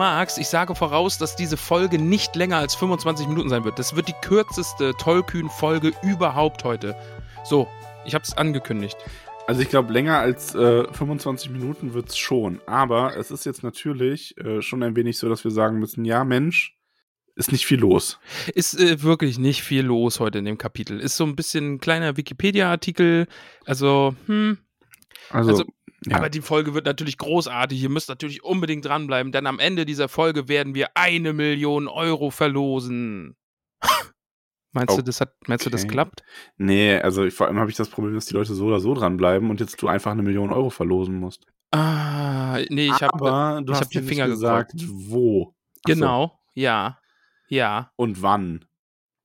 Magst, ich sage voraus, dass diese Folge nicht länger als 25 Minuten sein wird. Das wird die kürzeste Tollkühn-Folge überhaupt heute. So, ich habe es angekündigt. Also ich glaube, länger als äh, 25 Minuten wird es schon. Aber es ist jetzt natürlich äh, schon ein wenig so, dass wir sagen müssen, ja Mensch, ist nicht viel los. Ist äh, wirklich nicht viel los heute in dem Kapitel. Ist so ein bisschen ein kleiner Wikipedia-Artikel. Also, hm. Also, Also, ja. Aber die Folge wird natürlich großartig. Ihr müsst natürlich unbedingt dranbleiben, denn am Ende dieser Folge werden wir eine Million Euro verlosen. meinst du, das hat, meinst du, das Okay. klappt? nee, also ich, vor allem habe ich das Problem, dass die Leute so oder so dranbleiben und jetzt du einfach eine Million Euro verlosen musst. Ah, nee, ich habe ich hast hab die mir Finger gesagt, wo. Ach so. genau, ja, ja, Und wann.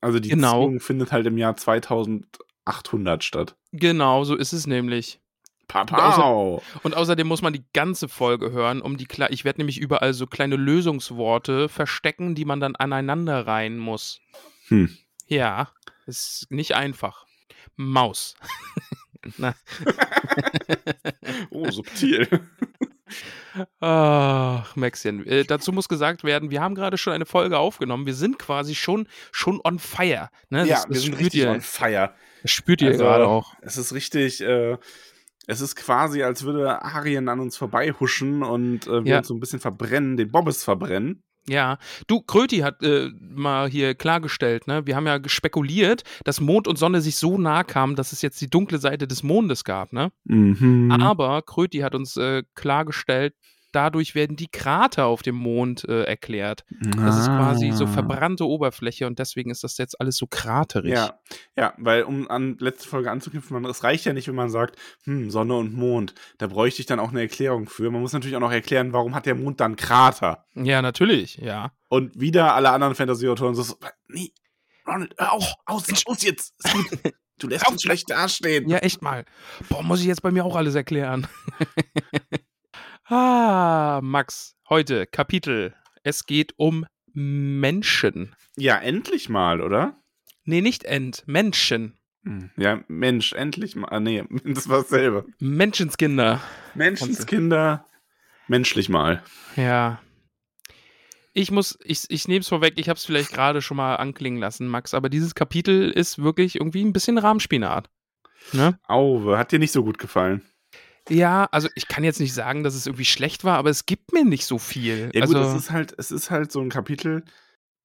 Also die Genau. Ziehung findet halt im Jahr 2800 statt. genau, so ist es nämlich. Papau! Und außerdem muss man die ganze Folge hören, um die klar. Ich werde nämlich überall so kleine Lösungsworte verstecken, die man dann aneinander reihen muss. Hm. Ja, ist nicht einfach. Maus. Oh, subtil. Ach, Maxchen. Äh, dazu muss gesagt werden, wir haben gerade schon eine Folge aufgenommen. Wir sind quasi schon, schon on fire. Ne? ja, das, wir das sind richtig ihr, on fire. das spürt ihr Also, gerade auch. Es ist richtig, äh, es ist quasi, als würde Arien an uns vorbeihuschen und äh, wir Ja. uns so ein bisschen verbrennen, den Bobbes verbrennen. Ja, du, Kröti hat äh, mal hier klargestellt, ne? Wir haben ja spekuliert, dass Mond und Sonne sich so nah kamen, dass es jetzt die dunkle Seite des Mondes gab, ne? Mhm. Aber Kröti hat uns äh, klargestellt, dadurch werden die Krater auf dem Mond äh, erklärt. Das ist quasi so Ah. verbrannte Oberfläche und deswegen ist das jetzt alles so kraterig. Ja, ja, weil um an letzte Folge anzuknüpfen, man, es reicht ja nicht, wenn man sagt, hm, Sonne und Mond. Da bräuchte ich dann auch eine Erklärung für. Man muss natürlich auch noch erklären, warum hat der Mond dann Krater? Ja, natürlich, ja. Und wieder alle anderen Fantasy-Autoren so, nee, Ronald, hör auch, aus, aus jetzt. Du lässt uns schlecht dastehen. Ja, echt mal. Boah, muss ich jetzt bei mir auch alles erklären. ah, Max, heute Kapitel. Es geht um Menschen. Ja, endlich mal, oder? Nee, nicht End, Menschen. Hm, Ja, Mensch, endlich mal. Ah, nee, das war dasselbe. Menschenskinder. Menschenskinder, menschlich mal. Ja. Ich muss, ich, ich nehme es vorweg, ich habe es vielleicht gerade schon mal anklingen lassen, Max, aber dieses Kapitel ist wirklich irgendwie ein bisschen Rahmspinat. Ne? Auwe, hat dir nicht so gut gefallen. Ja, also ich kann jetzt nicht sagen, dass es irgendwie schlecht war, aber es gibt mir nicht so viel. Ja gut, also, es ist halt, es ist halt so ein Kapitel,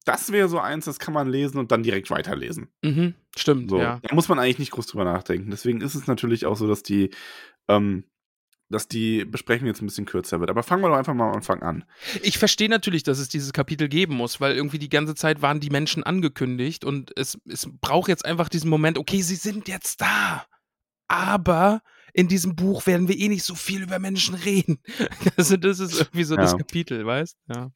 das wäre so eins, das kann man lesen und dann direkt weiterlesen. mhm, stimmt, So. ja. Da muss man eigentlich nicht groß drüber nachdenken. Deswegen ist es natürlich auch so, dass die, ähm, dass die Besprechung jetzt ein bisschen kürzer wird. Aber fangen wir doch einfach mal am Anfang an. Ich verstehe natürlich, dass es dieses Kapitel geben muss, weil irgendwie die ganze Zeit waren die Menschen angekündigt und es, es braucht jetzt einfach diesen Moment, okay, sie sind jetzt da. Aber in diesem Buch werden wir eh nicht so viel über Menschen reden. Also, das ist irgendwie so das Ja. Kapitel, weißt Ja.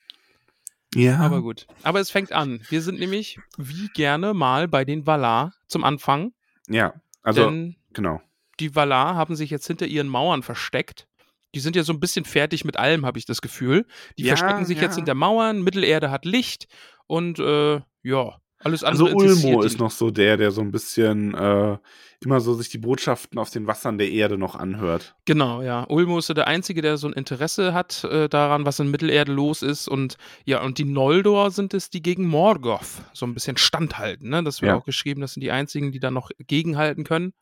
Ja. Aber gut. Aber es fängt an. Wir sind nämlich wie gerne mal bei den Valar zum Anfang. Ja, also, denn genau. die Valar haben sich jetzt hinter ihren Mauern versteckt. Die sind ja so ein bisschen fertig mit allem, habe ich das Gefühl. Die Ja, verstecken sich jetzt ja. hinter Mauern, Mittelerde hat Licht und äh, ja, alles Also andere interessiert Ulmo ist noch so der, der so ein bisschen äh, immer so sich die Botschaften auf den Wassern der Erde noch anhört. Genau, ja. Ulmo ist so der Einzige, der so ein Interesse hat äh, daran, was in Mittelerde los ist. Und ja, und die Noldor sind es, die gegen Morgoth so ein bisschen standhalten. Ne? Das wird Ja. auch geschrieben, das sind die einzigen, die da noch gegenhalten können.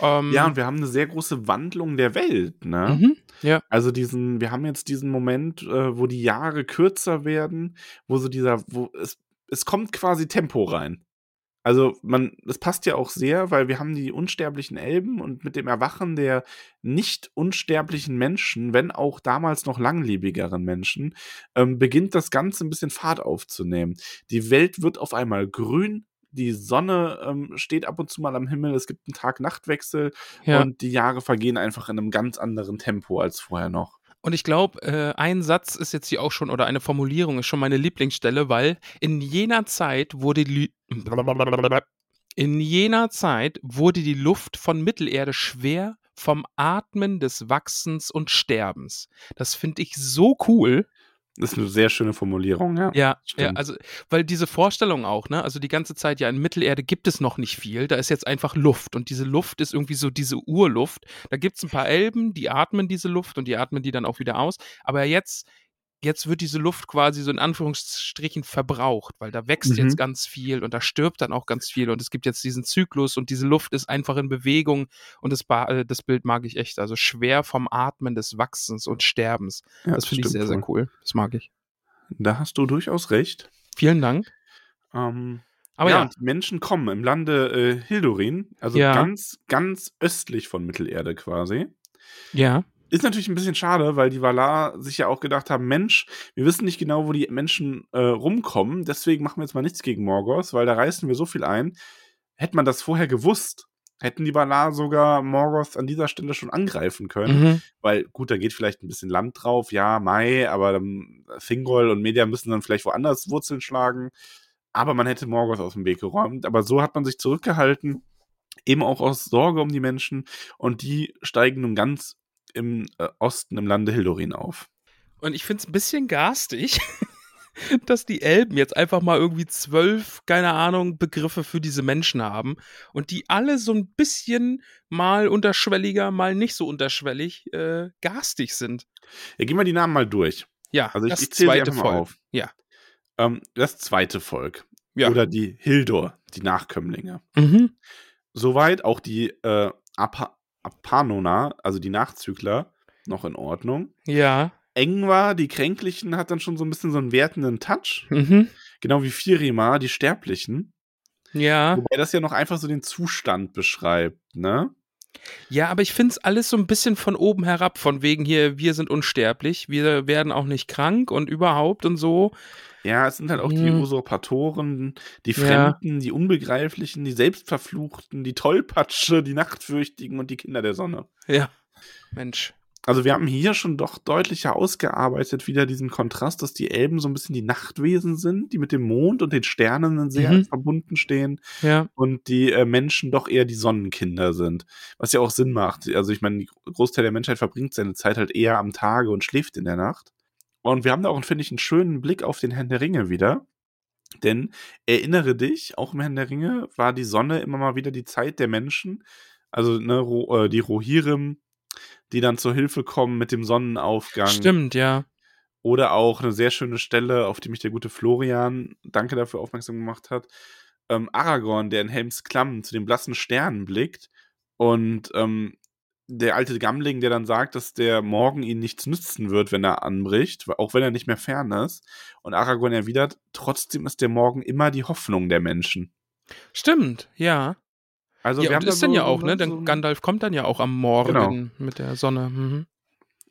Ähm, Ja, und wir haben eine sehr große Wandlung der Welt, ne? mhm, ja. Also diesen, wir haben jetzt diesen Moment, äh, wo die Jahre kürzer werden, wo so dieser, wo es, es kommt quasi Tempo rein. Also man, das passt ja auch sehr, weil wir haben die unsterblichen Elben und mit dem Erwachen der nicht unsterblichen Menschen, wenn auch damals noch langlebigeren Menschen, ähm, beginnt das Ganze ein bisschen Fahrt aufzunehmen. Die Welt wird auf einmal grün, die Sonne ähm, steht ab und zu mal am Himmel, es gibt einen Tag-Nacht-Wechsel Ja. und die Jahre vergehen einfach in einem ganz anderen Tempo als vorher noch. Und ich glaube, äh, ein Satz ist jetzt hier auch schon, oder eine Formulierung ist schon meine Lieblingsstelle, weil in jener Zeit wurde die, in jener Zeit wurde die Luft von Mittelerde schwer vom Atmen des Wachsens und Sterbens. Das finde ich so cool. Das ist eine sehr schöne Formulierung, ja. Ja, ja, also, weil diese Vorstellung auch, ne, also die ganze Zeit ja in Mittelerde gibt es noch nicht viel, da ist jetzt einfach Luft und diese Luft ist irgendwie so diese Urluft. Da gibt es ein paar Elben, die atmen diese Luft und die atmen die dann auch wieder aus, aber jetzt, jetzt wird diese Luft quasi so in Anführungsstrichen verbraucht, weil da wächst Mhm. jetzt ganz viel und da stirbt dann auch ganz viel und es gibt jetzt diesen Zyklus und diese Luft ist einfach in Bewegung und das, Ba- äh, das Bild mag ich echt, also schwer vom Atmen des Wachsens und Sterbens. Ja, das finde ich sehr, sehr cool. Das mag ich. Da hast du durchaus recht. Vielen Dank. Ähm, Aber ja, ja, Menschen kommen im Lande äh, Hildurin, also Ja. ganz, ganz östlich von Mittelerde quasi. ja. Ist natürlich ein bisschen schade, weil die Valar sich ja auch gedacht haben, Mensch, wir wissen nicht genau, wo die Menschen äh, rumkommen, deswegen machen wir jetzt mal nichts gegen Morgoth, weil da reißen wir so viel ein. Hätte man das vorher gewusst, hätten die Valar sogar Morgoth an dieser Stelle schon angreifen können. Mhm. Weil, gut, da geht vielleicht ein bisschen Land drauf, ja, Mai, aber dann Thingol und Media müssen dann vielleicht woanders Wurzeln schlagen. Aber man hätte Morgoth aus dem Weg geräumt. Aber so hat man sich zurückgehalten, eben auch aus Sorge um die Menschen. Und die steigen nun ganz im äh, Osten im Lande Hildorin auf. Und ich finde es ein bisschen garstig, dass die Elben jetzt einfach mal irgendwie zwölf, keine Ahnung, Begriffe für diese Menschen haben und die alle so ein bisschen mal unterschwelliger, mal nicht so unterschwellig äh, garstig sind. Ja, gehen wir die Namen mal durch. Ja, Also ich, das ich zweite Volk. auf. Ja. Ähm, das zweite Volk. Ja. Oder die Hildor, die Nachkömmlinge. Mhm. Soweit auch die äh, Apanona, also die Nachzügler, noch in Ordnung. Ja. Engwa, die Kränklichen, hat dann schon so ein bisschen so einen wertenden Touch. Mhm. Genau wie Firima, die Sterblichen. Ja. Wobei das ja noch einfach so den Zustand beschreibt, ne? Ja, aber ich finde es alles so ein bisschen von oben herab, von wegen hier, wir sind unsterblich, wir werden auch nicht krank und überhaupt und so. Ja, es sind halt auch die Hm. Usurpatoren, die Ja. Fremden, die Unbegreiflichen, die Selbstverfluchten, die Tollpatsche, die Nachtfürchtigen und die Kinder der Sonne. Ja. Mensch. Also wir haben hier schon doch deutlicher ausgearbeitet wieder diesen Kontrast, dass die Elben so ein bisschen die Nachtwesen sind, die mit dem Mond und den Sternen sehr Mhm. verbunden stehen Ja. und die äh, Menschen doch eher die Sonnenkinder sind. Was ja auch Sinn macht. Also ich meine, Großteil der Menschheit verbringt seine Zeit halt eher am Tage und schläft in der Nacht. Und wir haben da auch, finde ich, einen schönen Blick auf den Herrn der Ringe wieder. Denn erinnere dich, auch im Herrn der Ringe war die Sonne immer mal wieder die Zeit der Menschen. Also ne, äh, die Rohirrim, die dann zur Hilfe kommen mit dem Sonnenaufgang. Stimmt, ja. Oder auch eine sehr schöne Stelle, auf die mich der gute Florian, danke dafür, aufmerksam gemacht hat. Ähm, Aragorn, der in Helms Klamm zu den blassen Sternen blickt und ähm, der alte Gamling, der dann sagt, dass der Morgen ihn nichts nützen wird, wenn er anbricht, auch wenn er nicht mehr fern ist. Und Aragorn erwidert, trotzdem ist der Morgen immer die Hoffnung der Menschen. Stimmt, ja. Also ja, wir haben da ist dann so- ja auch, ne? so Denn Gandalf kommt dann ja auch am Morgen Genau. mit der Sonne. Mhm.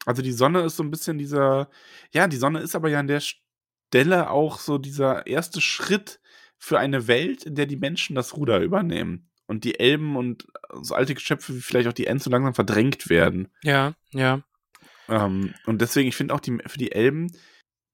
Also die Sonne ist so ein bisschen dieser, ja, die Sonne ist aber ja an der Stelle auch so dieser erste Schritt für eine Welt, in der die Menschen das Ruder übernehmen. Und die Elben und so alte Geschöpfe wie vielleicht auch die Ents so langsam verdrängt werden. Ja, ja. Ähm, und deswegen, ich finde auch die, für die Elben,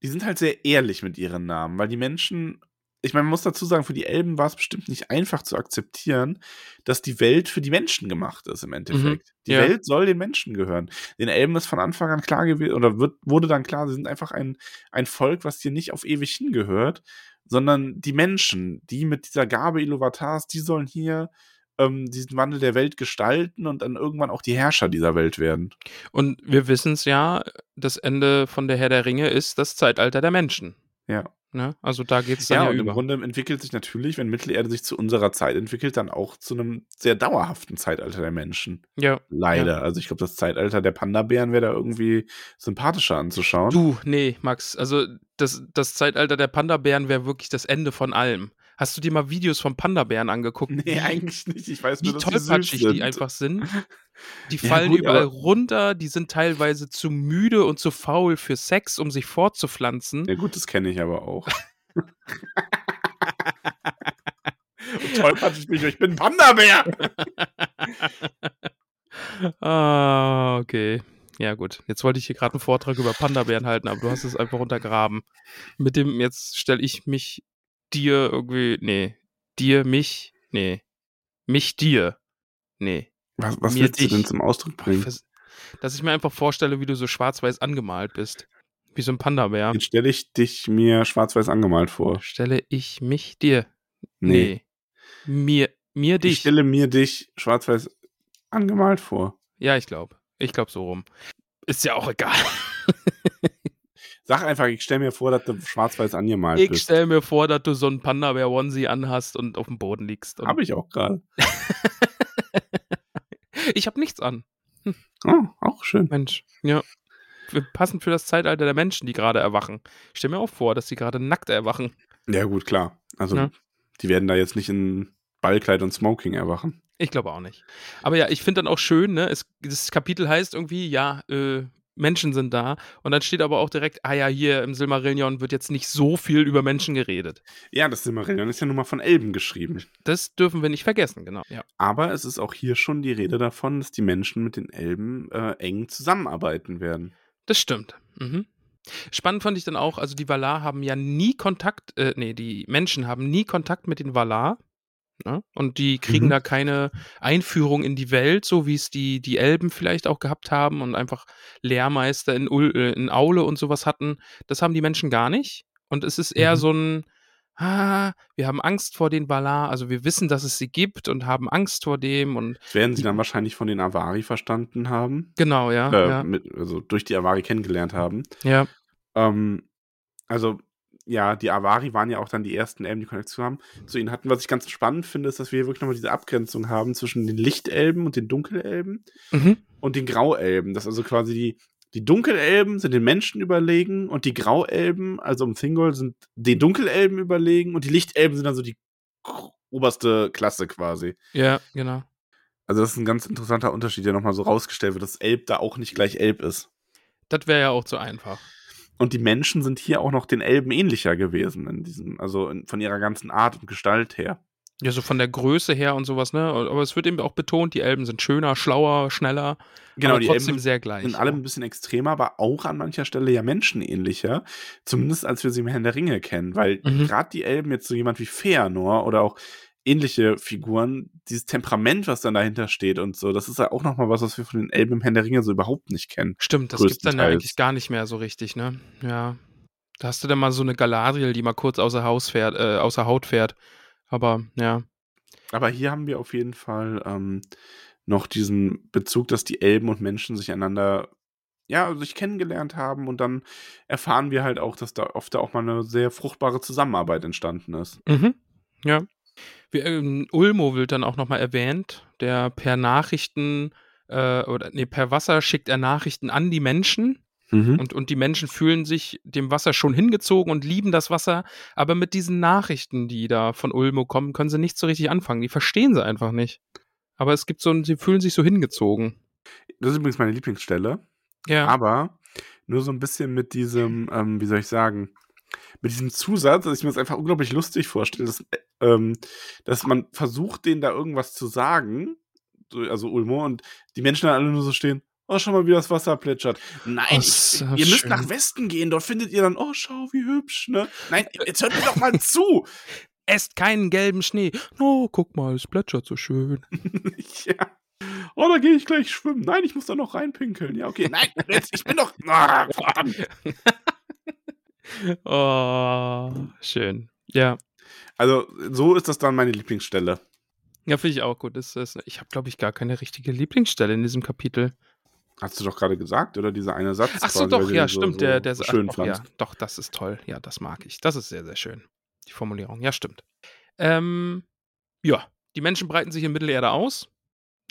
die sind halt sehr ehrlich mit ihren Namen, weil die Menschen, ich meine, man muss dazu sagen, für die Elben war es bestimmt nicht einfach zu akzeptieren, dass die Welt für die Menschen gemacht ist im Endeffekt. Die ja. Welt soll den Menschen gehören. Den Elben ist von Anfang an klar gewesen, oder wird, wurde dann klar, sie sind einfach ein, ein Volk, was hier nicht auf ewig hingehört, sondern die Menschen, die mit dieser Gabe Iluvatars, die sollen hier ähm, diesen Wandel der Welt gestalten und dann irgendwann auch die Herrscher dieser Welt werden. Und wir wissen es ja, das Ende von der Herr der Ringe ist das Zeitalter der Menschen. Ja. Ne? Also da geht es dann Ja, ja, und im über. Grunde entwickelt sich natürlich, wenn Mittelerde sich zu unserer Zeit entwickelt, dann auch zu einem sehr dauerhaften Zeitalter der Menschen. Ja. Leider. Also ich glaube, das Zeitalter der Panda-Bären wäre da irgendwie sympathischer anzuschauen. Du, nee, Max, also das, das Zeitalter der Panda-Bären wäre wirklich das Ende von allem. Hast du dir mal Videos von Panda-Bären angeguckt? Nee, wie, eigentlich nicht. Ich weiß wie nur, die süß tollpatschig die sind. einfach sind. Die Ja, fallen gut, überall runter, die sind teilweise zu müde und zu faul für Sex, um sich fortzupflanzen. Ja gut, das kenne ich aber auch. Und tollpatschig bin ich, ich bin Panda-Bär. ah, okay. Ja, gut. Jetzt wollte ich hier gerade einen Vortrag über Panda-Bären halten, aber du hast es einfach untergraben. Mit dem, jetzt stelle ich mich dir irgendwie. Nee. Dir, mich. Nee. Mich, dir. Nee. Was, was Mir willst du denn dich. zum Ausdruck bringen? Dass ich mir einfach vorstelle, wie du so schwarz-weiß angemalt bist. Wie so ein Panda-Bär. Jetzt stelle ich dich mir schwarz-weiß angemalt vor. Stelle ich mich dir. Nee. Mir, mir Ich dich. stelle mir dich schwarz-weiß angemalt vor. Ja, ich glaube. Ich glaube so rum. Ist ja auch egal. Sag einfach, ich stelle mir vor, dass du schwarz-weiß angemalt Ich bist. stell mir vor, dass du so einen Panda-Bär-Onesie anhast und auf dem Boden liegst. Habe ich auch gerade. ich habe nichts an. Oh, auch schön. Mensch. Ja. Wir passen für das Zeitalter der Menschen, die gerade erwachen. Ich stell mir auch vor, dass sie gerade nackt erwachen. Ja, gut, klar. Also, Ja. die werden da jetzt nicht in Ballkleid und Smoking erwachen. Ich glaube auch nicht. Aber ja, ich finde dann auch schön, ne? Es, das Kapitel heißt irgendwie, ja, äh, Menschen sind da. Und dann steht aber auch direkt, ah ja, hier im Silmarillion wird jetzt nicht so viel über Menschen geredet. Ja, das Silmarillion ist ja nun mal von Elben geschrieben. Das dürfen wir nicht vergessen, genau. Ja. Aber es ist auch hier schon die Rede davon, dass die Menschen mit den Elben äh, eng zusammenarbeiten werden. Das stimmt. Mhm. Spannend fand ich dann auch, also die Valar haben ja nie Kontakt, äh, nee, die Menschen haben nie Kontakt mit den Valar. Ne? Und die kriegen Mhm. da keine Einführung in die Welt, so wie es die, die Elben vielleicht auch gehabt haben und einfach Lehrmeister in, Ul äh, in Aule und sowas hatten. Das haben die Menschen gar nicht. Und es ist eher Mhm. so ein, ah, wir haben Angst vor den Valar, also wir wissen, dass es sie gibt und haben Angst vor dem und Das werden sie dann wahrscheinlich von den Avari verstanden haben. genau, ja. Äh, ja, mit, also durch die Avari kennengelernt haben. ja. Ähm, also, ja, die Avari waren ja auch dann die ersten Elben, die Konnexion haben. Zu ihnen hatten. Was ich ganz spannend finde, ist, dass wir wirklich nochmal diese Abgrenzung haben zwischen den Lichtelben und den Dunkelelben Mhm. und den Grauelben. Das also quasi die, die Dunkelelben sind den Menschen überlegen und die Grauelben, also im Thingol, sind den Dunkelelben überlegen und die Lichtelben sind dann so die oberste Klasse quasi. Ja, genau. Also das ist ein ganz interessanter Unterschied, der nochmal so rausgestellt wird, dass Elb da auch nicht gleich Elb ist. Das wäre ja auch zu einfach. Und die Menschen sind hier auch noch den Elben ähnlicher gewesen, in diesem, also in, von ihrer ganzen Art und Gestalt her. Ja, so von der Größe her und sowas, ne? Aber es wird eben auch betont, die Elben sind schöner, schlauer, schneller, Genau, aber die trotzdem Elben sehr gleich. sind alle ein bisschen extremer, aber auch an mancher Stelle ja menschenähnlicher. Zumindest als wir sie im Herrn der Ringe kennen, weil Mhm. gerade die Elben jetzt so jemand wie Feanor oder auch ähnliche Figuren, dieses Temperament, was dann dahinter steht und so, das ist ja auch nochmal was, was wir von den Elben im Herrn der Ringe so überhaupt nicht kennen. Stimmt, das gibt's dann ja eigentlich gar nicht mehr so richtig, ne? Ja. Da hast du dann mal so eine Galadriel, die mal kurz außer Haus fährt, äh, außer Haut fährt. Aber ja. Aber hier haben wir auf jeden Fall ähm, noch diesen Bezug, dass die Elben und Menschen sich einander, ja, sich kennengelernt haben und dann erfahren wir halt auch, dass da oft auch mal eine sehr fruchtbare Zusammenarbeit entstanden ist. Mhm. Ja. Wir, ähm, Ulmo wird dann auch nochmal erwähnt, der per Nachrichten äh, oder nee, per Wasser schickt er Nachrichten an die Menschen Mhm. Und, und die Menschen fühlen sich dem Wasser schon hingezogen und lieben das Wasser, aber mit diesen Nachrichten, die da von Ulmo kommen, können sie nicht so richtig anfangen. Die verstehen sie einfach nicht. Aber es gibt so ein, sie fühlen sich so hingezogen. Das ist übrigens meine Lieblingsstelle. Ja. Aber nur so ein bisschen mit diesem, ähm, wie soll ich sagen, mit diesem Zusatz, dass ich mir das einfach unglaublich lustig vorstelle, dass, äh, ähm, dass man versucht, denen da irgendwas zu sagen, so, also Ulmo, und die Menschen dann alle nur so stehen, oh, schau mal, wie das Wasser plätschert. Nein, Oh, ist ihr das müsst schön. nach Westen gehen, dort findet ihr dann, oh, schau, wie hübsch, ne? Nein, jetzt hört mir doch mal zu. Esst keinen gelben Schnee. Oh, guck mal, es plätschert so schön. ja. Oh, da gehe ich gleich schwimmen. Nein, ich muss da noch reinpinkeln. Ja, okay. Nein, jetzt, ich bin doch. Verdammt. Oh, schön. Ja. Also, so ist das dann meine Lieblingsstelle. Ja, finde ich auch gut. Das ist, ich habe, glaube ich, gar keine richtige Lieblingsstelle in diesem Kapitel. Hast du doch gerade gesagt, oder? Dieser eine Satz. Ach so, doch, ja, stimmt. so der, der so ach, schön doch, ja, fandst. doch, das ist toll. Ja, das mag ich. Das ist sehr, sehr schön. Die Formulierung. Ja, stimmt. Ähm, ja, die Menschen breiten sich in Mittelerde aus.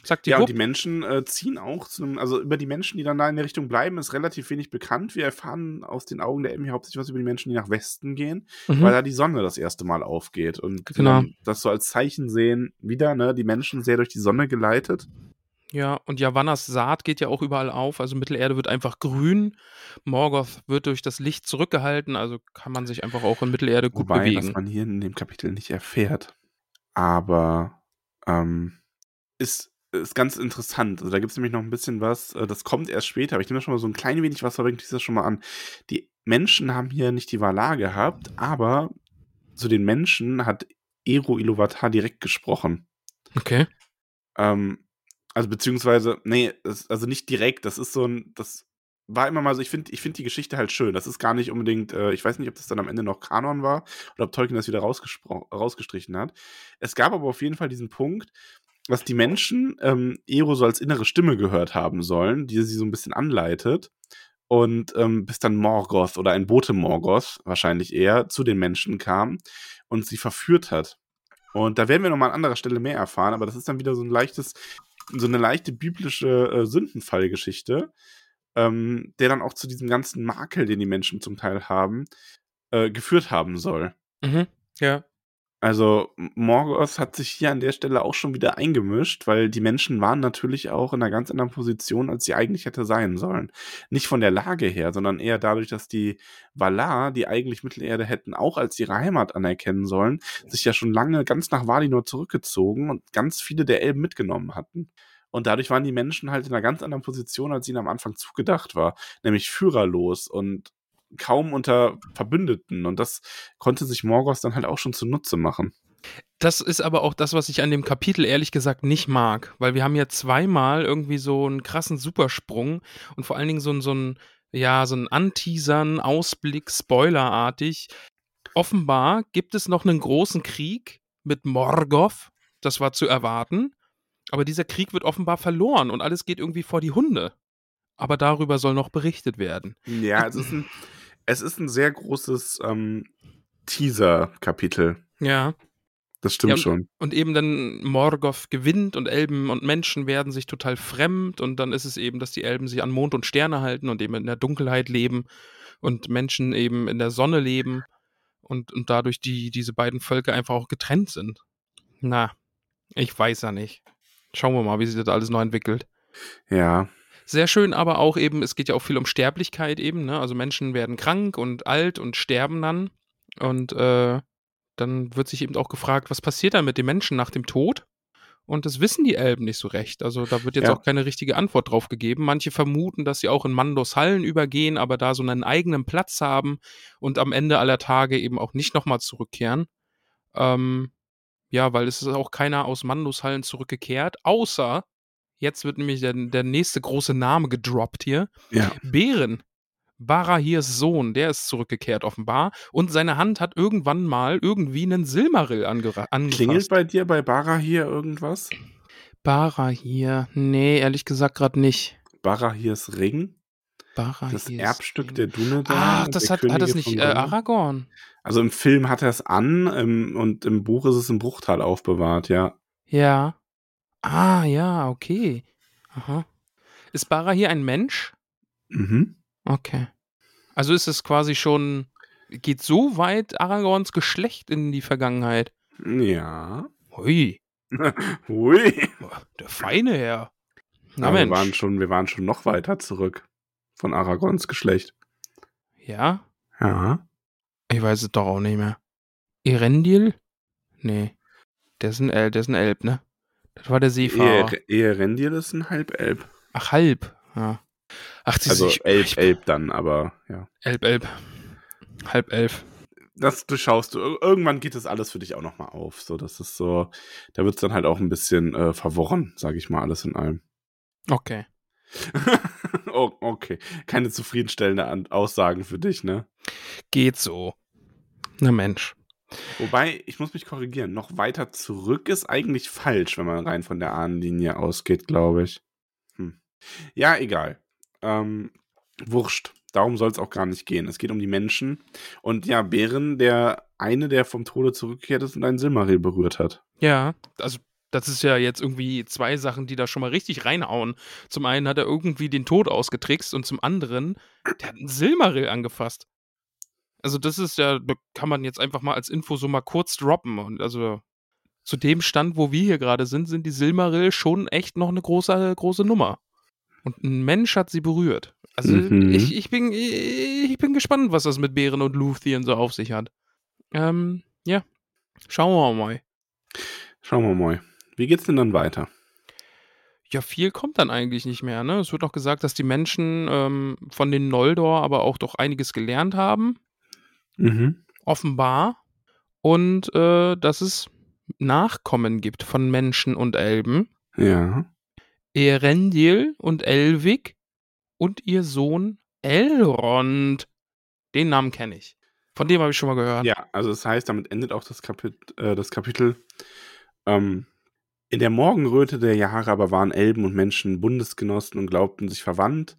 Sagt die Ja, und die Menschen äh, ziehen auch zu einem, also über die Menschen, die dann da in der Richtung bleiben, ist relativ wenig bekannt. Wir erfahren aus den Augen der Emmy hauptsächlich was über die Menschen, die nach Westen gehen, Mhm. weil da die Sonne das erste Mal aufgeht. Und Genau. dann das so als Zeichen sehen, wieder, ne, die Menschen sehr durch die Sonne geleitet. Ja, und Yavannas Saat geht ja auch überall auf. Also Mittelerde wird einfach grün. Morgoth wird durch das Licht zurückgehalten. Also kann man sich einfach auch in Mittelerde gut Wobei, bewegen. was man hier in dem Kapitel nicht erfährt. Aber ähm, ist, ist ganz interessant. Also da gibt es nämlich noch ein bisschen was, äh, das kommt erst später, aber ich nehme schon mal so ein klein wenig was vorweg, das schon mal an. Die Menschen haben hier nicht die Valar gehabt, aber zu den Menschen hat Ero Iluvatar direkt gesprochen. Okay. Ähm, also beziehungsweise, nee, es, also nicht direkt, das ist so ein, das war immer mal so, ich finde ich find die Geschichte halt schön. Das ist gar nicht unbedingt, äh, ich weiß nicht, ob das dann am Ende noch Kanon war oder ob Tolkien das wieder rausgestrichen hat. Es gab aber auf jeden Fall diesen Punkt, dass die Menschen ähm, Ero so als innere Stimme gehört haben sollen, die sie so ein bisschen anleitet. Und ähm, bis dann Morgoth oder ein Bote Morgoth, wahrscheinlich eher, zu den Menschen kam und sie verführt hat. Und da werden wir nochmal an anderer Stelle mehr erfahren, aber das ist dann wieder so ein leichtes, so eine leichte biblische äh, Sündenfallgeschichte, ähm, der dann auch zu diesem ganzen Makel, den die Menschen zum Teil haben, äh, geführt haben soll. Mhm. Ja. Also Morgoth hat sich hier an der Stelle auch schon wieder eingemischt, weil die Menschen waren natürlich auch in einer ganz anderen Position, als sie eigentlich hätte sein sollen. Nicht von der Lage her, sondern eher dadurch, dass die Valar, die eigentlich Mittelerde hätten auch als ihre Heimat anerkennen sollen, sich ja schon lange ganz nach Valinor zurückgezogen und ganz viele der Elben mitgenommen hatten. Und dadurch waren die Menschen halt in einer ganz anderen Position, als ihnen am Anfang zugedacht war, nämlich führerlos und kaum unter Verbündeten. Und das konnte sich Morgoth dann halt auch schon zunutze machen. Das ist aber auch das, was ich an dem Kapitel ehrlich gesagt nicht mag, weil wir haben ja zweimal irgendwie so einen krassen Supersprung und vor allen Dingen so ein, so ein ja, so ein Anteasern, Ausblick, Spoilerartig. Offenbar gibt es noch einen großen Krieg mit Morgoth, das war zu erwarten, aber dieser Krieg wird offenbar verloren und alles geht irgendwie vor die Hunde. Aber darüber soll noch berichtet werden. Ja, es ist ein, es ist ein sehr großes ähm, Teaser-Kapitel. Ja. Das stimmt Ja, und- schon. Und eben dann Morgoth gewinnt und Elben und Menschen werden sich total fremd und dann ist es eben, dass die Elben sich an Mond und Sterne halten und eben in der Dunkelheit leben und Menschen eben in der Sonne leben und, und dadurch die, diese beiden Völker einfach auch getrennt sind. Na, ich weiß ja nicht. Schauen wir mal, wie sich das alles noch entwickelt. Ja. Sehr schön, aber auch eben, es geht ja auch viel um Sterblichkeit eben, ne? Also Menschen werden krank und alt und sterben dann. Und äh, dann wird sich eben auch gefragt, was passiert dann mit den Menschen nach dem Tod? Und das wissen die Elben nicht so recht. Also da wird jetzt Ja. auch keine richtige Antwort drauf gegeben. Manche vermuten, dass sie auch in Mandos Hallen übergehen, aber da so einen eigenen Platz haben und am Ende aller Tage eben auch nicht nochmal zurückkehren. Ähm, ja, weil es ist auch keiner aus Mandos Hallen zurückgekehrt, außer jetzt wird nämlich der, der nächste große Name gedroppt hier. Ja. Bären. Barahirs Sohn, der ist zurückgekehrt offenbar und seine Hand hat irgendwann mal irgendwie einen Silmaril angera- Klingelt angefasst. bei dir bei Bara hier irgendwas? Barahir, nee, ehrlich gesagt gerade nicht. Barahirs Ring? Barahirs Das Erbstück Ring. der Dunedain? Ach, das hat, hat das nicht äh? Aragorn? Also im Film hat er es an im, und im Buch ist es im Bruchtal aufbewahrt, ja. Ja. Ah, ja, okay. Aha. Ist Barahir ein Mensch? Mhm. Okay. Also ist es quasi schon, geht so weit Aragorns Geschlecht in die Vergangenheit. Ja. Hui, Hui. der feine Herr. Na Aber wir Mensch. waren, schon, wir waren schon noch weiter zurück von Aragons Geschlecht. Ja? Ja. Ich weiß es doch auch nicht mehr. Erendil? Nee. Der ist ein, El der ist ein Elb, ne? Das war der Seefahrer. Ehe, Ehe Rendil ist ein Halbelb. Ach, halb. Ja. Ach, sie Also Elb, ich, Elb dann, aber ja. Elb, Elb. Halb elf. Das durchschaust du. Ir- Irgendwann geht das alles für dich auch nochmal auf. So, das ist so, da wird es dann halt auch ein bisschen äh, verworren, sage ich mal, alles in allem. Okay. oh, okay. Keine zufriedenstellende Aussagen für dich, ne? Geht so. Na Mensch. Wobei, ich muss mich korrigieren, noch weiter zurück ist eigentlich falsch, wenn man rein von der Ahnenlinie ausgeht, glaube ich. Hm. Ja, egal. Ähm, wurscht. Darum soll es auch gar nicht gehen. Es geht um die Menschen. Und ja, Bären, der eine, der vom Tode zurückgekehrt ist und einen Silmaril berührt hat. Ja, also Das ist ja jetzt irgendwie zwei Sachen, die da schon mal richtig reinhauen. Zum einen hat er irgendwie den Tod ausgetrickst und zum anderen, der hat einen Silmaril angefasst. Also das ist ja, da kann man jetzt einfach mal als Info so mal kurz droppen. Und also zu dem Stand, wo wir hier gerade sind, sind die Silmaril schon echt noch eine große, große Nummer. Und ein Mensch hat sie berührt. Also Mhm. ich, ich, bin, ich bin gespannt, was das mit Bären und Luthien so auf sich hat. Ähm, ja. Schauen wir mal. Schauen wir mal. Wie geht's denn dann weiter? Ja, viel kommt dann eigentlich nicht mehr. Ne? Es wird auch gesagt, dass die Menschen ähm, von den Noldor aber auch doch einiges gelernt haben, Mhm. offenbar. Und äh, dass es Nachkommen gibt von Menschen und Elben. Ja. Erendil und Elvig und ihr Sohn Elrond. Den Namen kenne ich. Von dem habe ich schon mal gehört. Ja, also das heißt, damit endet auch das, Kapit äh, das Kapitel. Ähm, in der Morgenröte der Jahre aber waren Elben und Menschen Bundesgenossen und glaubten sich verwandt.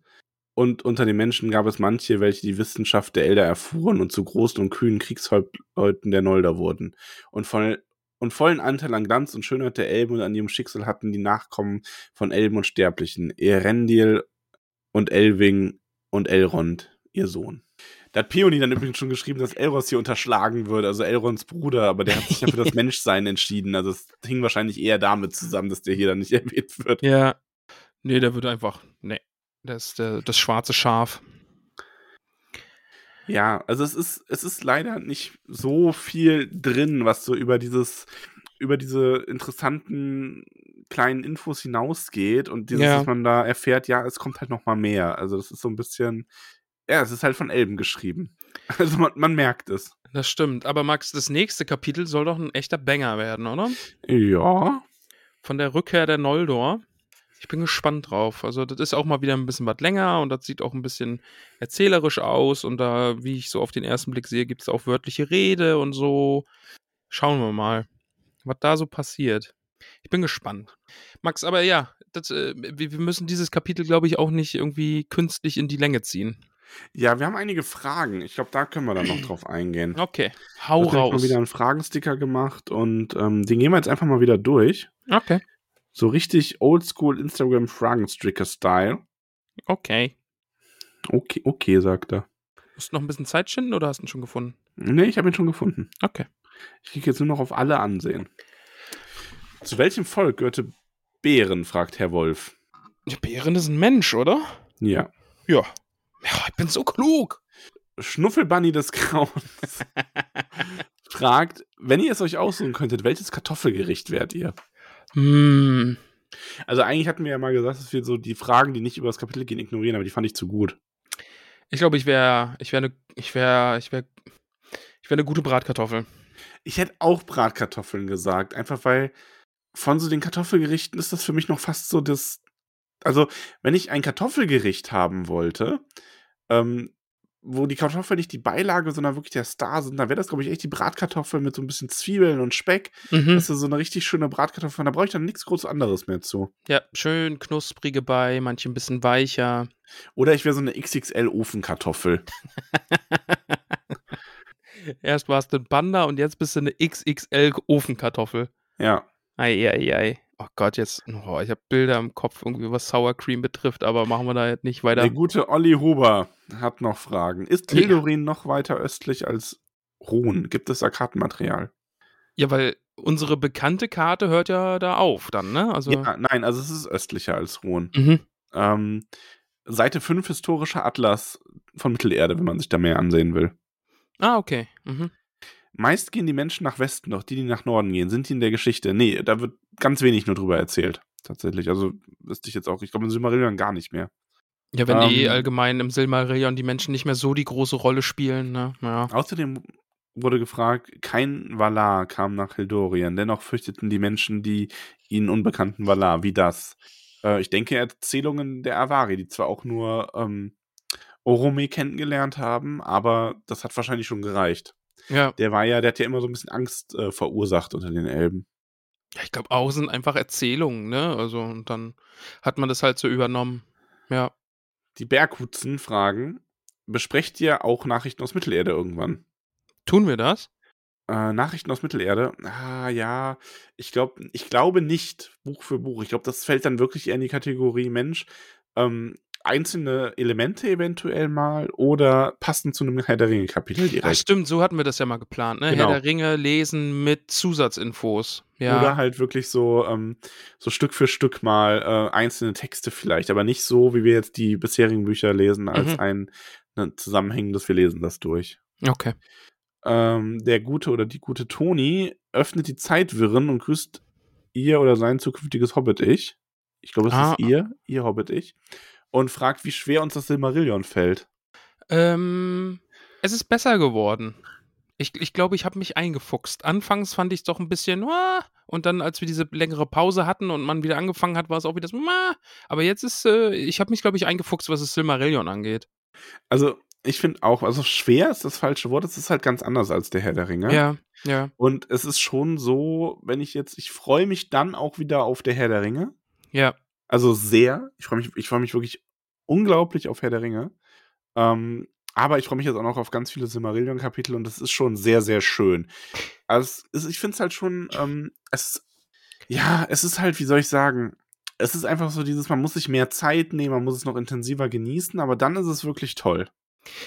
Und unter den Menschen gab es manche, welche die Wissenschaft der Elder erfuhren und zu großen und kühnen Kriegshäuptleuten der Nolder wurden. Und, voll, und vollen Anteil an Glanz und Schönheit der Elben und an ihrem Schicksal hatten die Nachkommen von Elben und Sterblichen, Erendil und Elving und Elrond, ihr Sohn. Da hat Peony dann übrigens schon geschrieben, dass Elros hier unterschlagen wird, also Elrons Bruder, aber der hat sich ja für das Menschsein entschieden. Also es hing wahrscheinlich eher damit zusammen, dass der hier dann nicht erwähnt wird. Ja. Nee, der wird einfach. Nee. Das der, das schwarze Schaf. Ja, also es ist, es ist leider nicht so viel drin, was so über dieses, über diese interessanten kleinen Infos hinausgeht und dieses, Ja. was man da erfährt, ja, es kommt halt noch mal mehr. Also das ist so ein bisschen, ja, es ist halt von Elben geschrieben. Also man, man merkt es. Das stimmt. Aber Max, das nächste Kapitel soll doch ein echter Banger werden, oder? Ja, Von der Rückkehr der Noldor. Ich bin gespannt drauf. Also, das ist auch mal wieder ein bisschen was länger und das sieht auch ein bisschen erzählerisch aus. Und da, wie ich so auf den ersten Blick sehe, gibt es auch wörtliche Rede und so. Schauen wir mal, was da so passiert. Ich bin gespannt. Max, aber ja, das, äh, wir, müssen dieses Kapitel, glaube ich, auch nicht irgendwie künstlich in die Länge ziehen. ja, wir haben einige Fragen. Ich glaube, da können wir dann noch drauf eingehen. Okay, hau Ich habe raus. wieder einen Fragensticker gemacht und ähm, den gehen wir jetzt einfach mal wieder durch. Okay, So richtig oldschool Instagram Fragensticker-Style. okay. Okay, okay, sagt er. Musst du noch ein bisschen Zeit schinden oder hast du ihn schon gefunden? Nee, ich habe ihn schon gefunden. Okay. Ich klicke jetzt nur noch auf alle ansehen. Zu welchem Volk gehörte Bären, fragt Herr Wolf. Der Bären ist ein Mensch, oder? Ja. Ja. Ja, ich bin so klug. Schnuffelbunny des Grauens fragt, wenn ihr es euch aussuchen könntet, welches Kartoffelgericht wärt ihr? Hm. Also eigentlich hatten wir ja mal gesagt, dass wir so die Fragen, die nicht über das Kapitel gehen, ignorieren, aber die fand ich zu gut. Ich glaube, ich wäre, ich wäre ich wäre, ich wäre, ich wäre eine gute Bratkartoffel. Ich hätte auch Bratkartoffeln gesagt, einfach weil von so den Kartoffelgerichten ist das für mich noch fast so das. Also, wenn ich ein Kartoffelgericht haben wollte, ähm, wo die Kartoffeln nicht die Beilage, sondern wirklich der Star sind, dann wäre das, glaube ich, echt die Bratkartoffel mit so ein bisschen Zwiebeln und Speck. Mhm. Das ist so eine richtig schöne Bratkartoffel. Da brauche ich dann nichts groß anderes mehr zu. Ja, schön knusprige bei, manche ein bisschen weicher. Oder ich wäre so eine XXL-Ofenkartoffel. Erst warst du ein Panda und jetzt bist du eine XXL Ofenkartoffel. Ja. Ei, ei, ei. Oh Gott, jetzt, oh, ich habe Bilder im Kopf, irgendwie was Sour Cream betrifft, aber machen wir da jetzt nicht weiter. Der gute Olli Huber hat noch Fragen. Ist Tildorin noch weiter östlich als Ruhn? Gibt es da Kartenmaterial? Ja, weil unsere bekannte Karte hört ja da auf dann, ne? Also. Ja, nein, also es ist östlicher als Ruhn. Mhm. Ähm, Seite 5 historischer Atlas von Mittelerde, wenn man sich da mehr ansehen will. Ah, okay. Mhm. Meist gehen die Menschen nach Westen, doch die, die nach Norden gehen, sind die in der Geschichte. Nee, da wird ganz wenig nur drüber erzählt. Tatsächlich. Also wüsste ich jetzt auch. Ich glaube, in Silmarillion gar nicht mehr. Ja, wenn eh Ähm, allgemein im Silmarillion die Menschen nicht mehr so die große Rolle spielen, ne? Ja. Außerdem wurde gefragt, kein Valar kam nach Hildorien. Dennoch fürchteten die Menschen die ihnen unbekannten Valar. Wie das? Äh, ich denke, Erzählungen der Avari, die zwar auch nur ähm, Orome kennengelernt haben, aber das hat wahrscheinlich schon gereicht. Ja, Der war ja, der hat ja immer so ein bisschen Angst äh, verursacht unter den Elben. ja ich glaube auch sind einfach Erzählungen, ne? Also, und dann hat man das halt so übernommen. Ja. Die Berghutzen fragen, besprecht ihr auch Nachrichten aus Mittelerde irgendwann? Tun wir das? Äh, Nachrichten aus Mittelerde. Ah, ja. Ich, glaub, ich glaube nicht Buch für Buch. Ich glaube, das fällt dann wirklich eher in die Kategorie Mensch. Ähm, einzelne Elemente eventuell mal oder passend zu einem Herr der Ringe-Kapitel direkt. Ja, stimmt, so hatten wir das ja mal geplant, ne? Genau. Herr der Ringe lesen mit Zusatzinfos. Ja. Oder halt wirklich so, ähm, so Stück für Stück mal äh, einzelne Texte vielleicht, aber nicht so, wie wir jetzt die bisherigen Bücher lesen, als Mhm. ein ne, zusammenhängendes, wir lesen das durch. Okay. Ähm, der gute oder die gute Toni öffnet die Zeitwirren und grüßt ihr oder sein zukünftiges Hobbit-Ich. Ich glaube, es Ah. ist ihr, ihr Hobbit-Ich. Und fragt, wie schwer uns das Silmarillion fällt. Ähm, es ist besser geworden. Ich glaube, ich, glaub, ich habe mich eingefuchst. Anfangs fand ich es doch ein bisschen, "Ah", und dann, als wir diese längere Pause hatten und man wieder angefangen hat, war es auch wieder so, "Ah". aber jetzt ist, äh, ich habe mich, glaube ich, eingefuchst, was das Silmarillion angeht. Also, ich finde auch, also schwer ist das falsche Wort, es ist halt ganz anders als der Herr der Ringe. Ja, ja. Und es ist schon so, wenn ich jetzt, ich freue mich dann auch wieder auf der Herr der Ringe. Ja. Also sehr. Ich freue mich, ich freue mich wirklich unglaublich auf Herr der Ringe. Ähm, aber ich freue mich jetzt auch noch auf ganz viele Silmarillion-Kapitel und das ist schon sehr, sehr schön. Also ist, ich finde es halt schon, ähm, es, ja, es ist halt, wie soll ich sagen, es ist einfach so dieses, man muss sich mehr Zeit nehmen, man muss es noch intensiver genießen, aber dann ist es wirklich toll.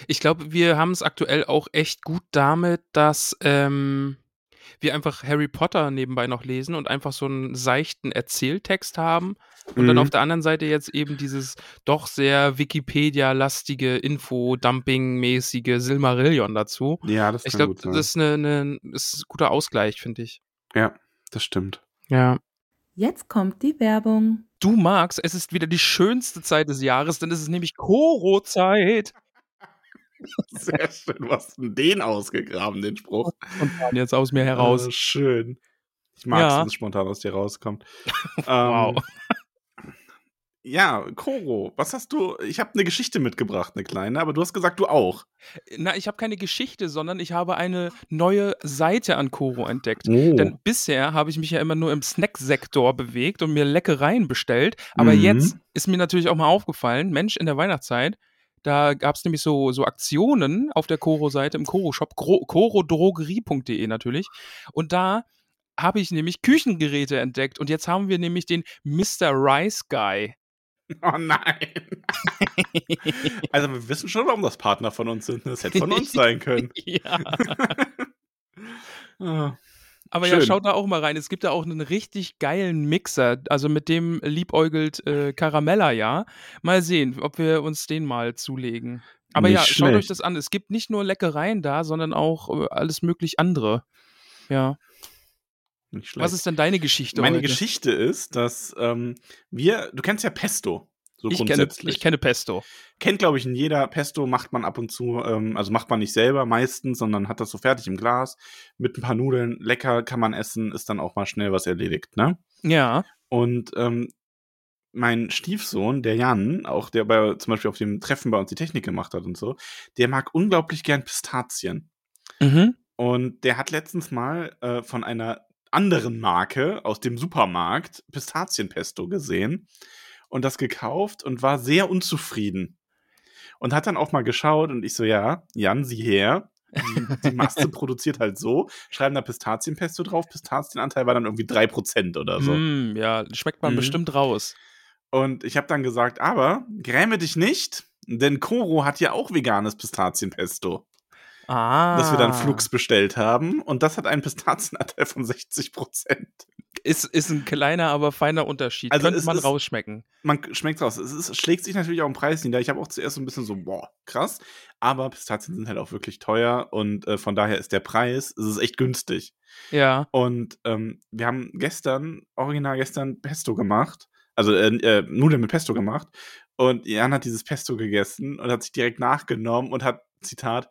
Ich glaube, wir haben es aktuell auch echt gut damit, dass ähm, wir einfach Harry Potter nebenbei noch lesen und einfach so einen seichten Erzähltext haben. Und dann Mhm. auf der anderen Seite jetzt eben dieses doch sehr Wikipedia-lastige, Info-Dumping-mäßige Silmarillion dazu. Ja, das Ich kann glaube, das ist, eine, eine, ist ein guter Ausgleich, finde ich. ja, das stimmt. Ja. Jetzt kommt die Werbung. Du magst, es ist wieder die schönste Zeit des Jahres, denn es ist nämlich Koro-Zeit. Sehr schön. Du hast den ausgegraben, den Spruch. Spontan jetzt aus mir heraus. Oh, schön. Ich mag es, Ja. wenn es spontan aus dir rauskommt. Wow. Ähm, ja, Koro, was hast du? Ich habe eine Geschichte mitgebracht, eine kleine, aber du hast gesagt, du auch. Na, ich habe keine Geschichte, sondern ich habe eine neue Seite an Koro entdeckt. Oh. Denn bisher habe ich mich ja immer nur im Snacksektor bewegt und mir Leckereien bestellt. Aber Mhm. jetzt ist mir natürlich auch mal aufgefallen, Mensch, in der Weihnachtszeit, da gab es nämlich so, so Aktionen auf der Koro-Seite im Koro-Shop, korodrogerie.de natürlich. Und da habe ich nämlich Küchengeräte entdeckt. Und jetzt haben wir nämlich den Mr. Rice Guy. Oh nein. also wir wissen schon, warum das Partner von uns sind. Das hätte von uns sein können. ja. Ah. Aber ja, Schön. schaut da auch mal rein. Es gibt da auch einen richtig geilen Mixer. Also mit dem liebäugelt äh, Caramella, ja. Mal sehen, ob wir uns den mal zulegen. Aber Nicht ja, schaut euch schlecht. das an. Es gibt nicht nur Leckereien da, sondern auch äh, alles möglich andere. Ja. Nicht schlecht. Was ist denn deine Geschichte Meine heute? Geschichte ist, dass ähm, wir, du kennst ja Pesto, so ich kenne, grundsätzlich. ich kenne Pesto. Kennt, glaube ich, in jeder Pesto macht man ab und zu, ähm, also macht man nicht selber meistens, sondern hat das so fertig im Glas mit ein paar Nudeln. Lecker kann man essen, ist dann auch mal schnell was erledigt, ne? Ja. Und ähm, mein Stiefsohn, der Jan, auch der bei, zum Beispiel auf dem Treffen bei uns die Technik gemacht hat und so, der mag unglaublich gern Pistazien. Mhm. Und der hat letztens mal äh, von einer anderen Marke aus dem Supermarkt Pistazienpesto gesehen und das gekauft und war sehr unzufrieden. Und hat dann auch mal geschaut und ich so, ja, Jan, sieh her. Die, die Masse produziert halt so, schreiben da Pistazienpesto drauf, Pistazienanteil war dann irgendwie 3% oder so. Mm, ja, schmeckt man Mhm. bestimmt raus. Und ich habe dann gesagt, aber gräme dich nicht, denn Koro hat ja auch veganes Pistazienpesto. Ah. das wir dann flugs bestellt haben. Und das hat einen Pistazienanteil von 60 Prozent. Ist, ist ein kleiner, aber feiner Unterschied. Also Könnte man ist- rausschmecken. Man schmeckt raus. Es, ist, schlägt sich natürlich auch im Preis nieder. Ich habe auch zuerst so ein bisschen so, boah, krass. Aber Pistazien sind halt auch wirklich teuer und äh, von daher ist der Preis, es ist echt günstig. Ja. Und ähm, wir haben gestern, original gestern, Pesto gemacht. Also äh, äh, Nudeln mit Pesto gemacht. Und Jan hat dieses Pesto gegessen und hat sich direkt nachgenommen und hat, Zitat,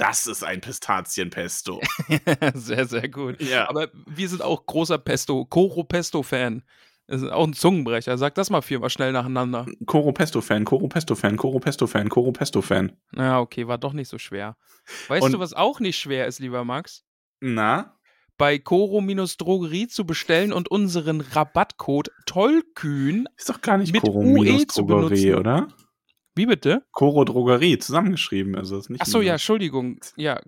das ist ein Pistazienpesto. sehr, sehr gut. ja. Aber wir sind auch großer Pesto, Koro-Pesto-Fan. Das ist auch ein Zungenbrecher. Sag das mal viermal schnell nacheinander. Koro Pesto-Fan, Koro Pesto-Fan, Koro Pesto-Fan, Koro Pesto-Fan. Ja, okay, war doch nicht so schwer. Weißt Und- du, was auch nicht schwer ist, lieber Max? Na? Bei Koro-Drogerie zu bestellen und unseren Rabattcode Tollkühn. Ist doch gar nicht Mit Koro UE minus zu benutzen. oder? Wie bitte? Coro Drogerie, zusammengeschrieben. Also ist nicht Ach so, ja, Entschuldigung. Ja,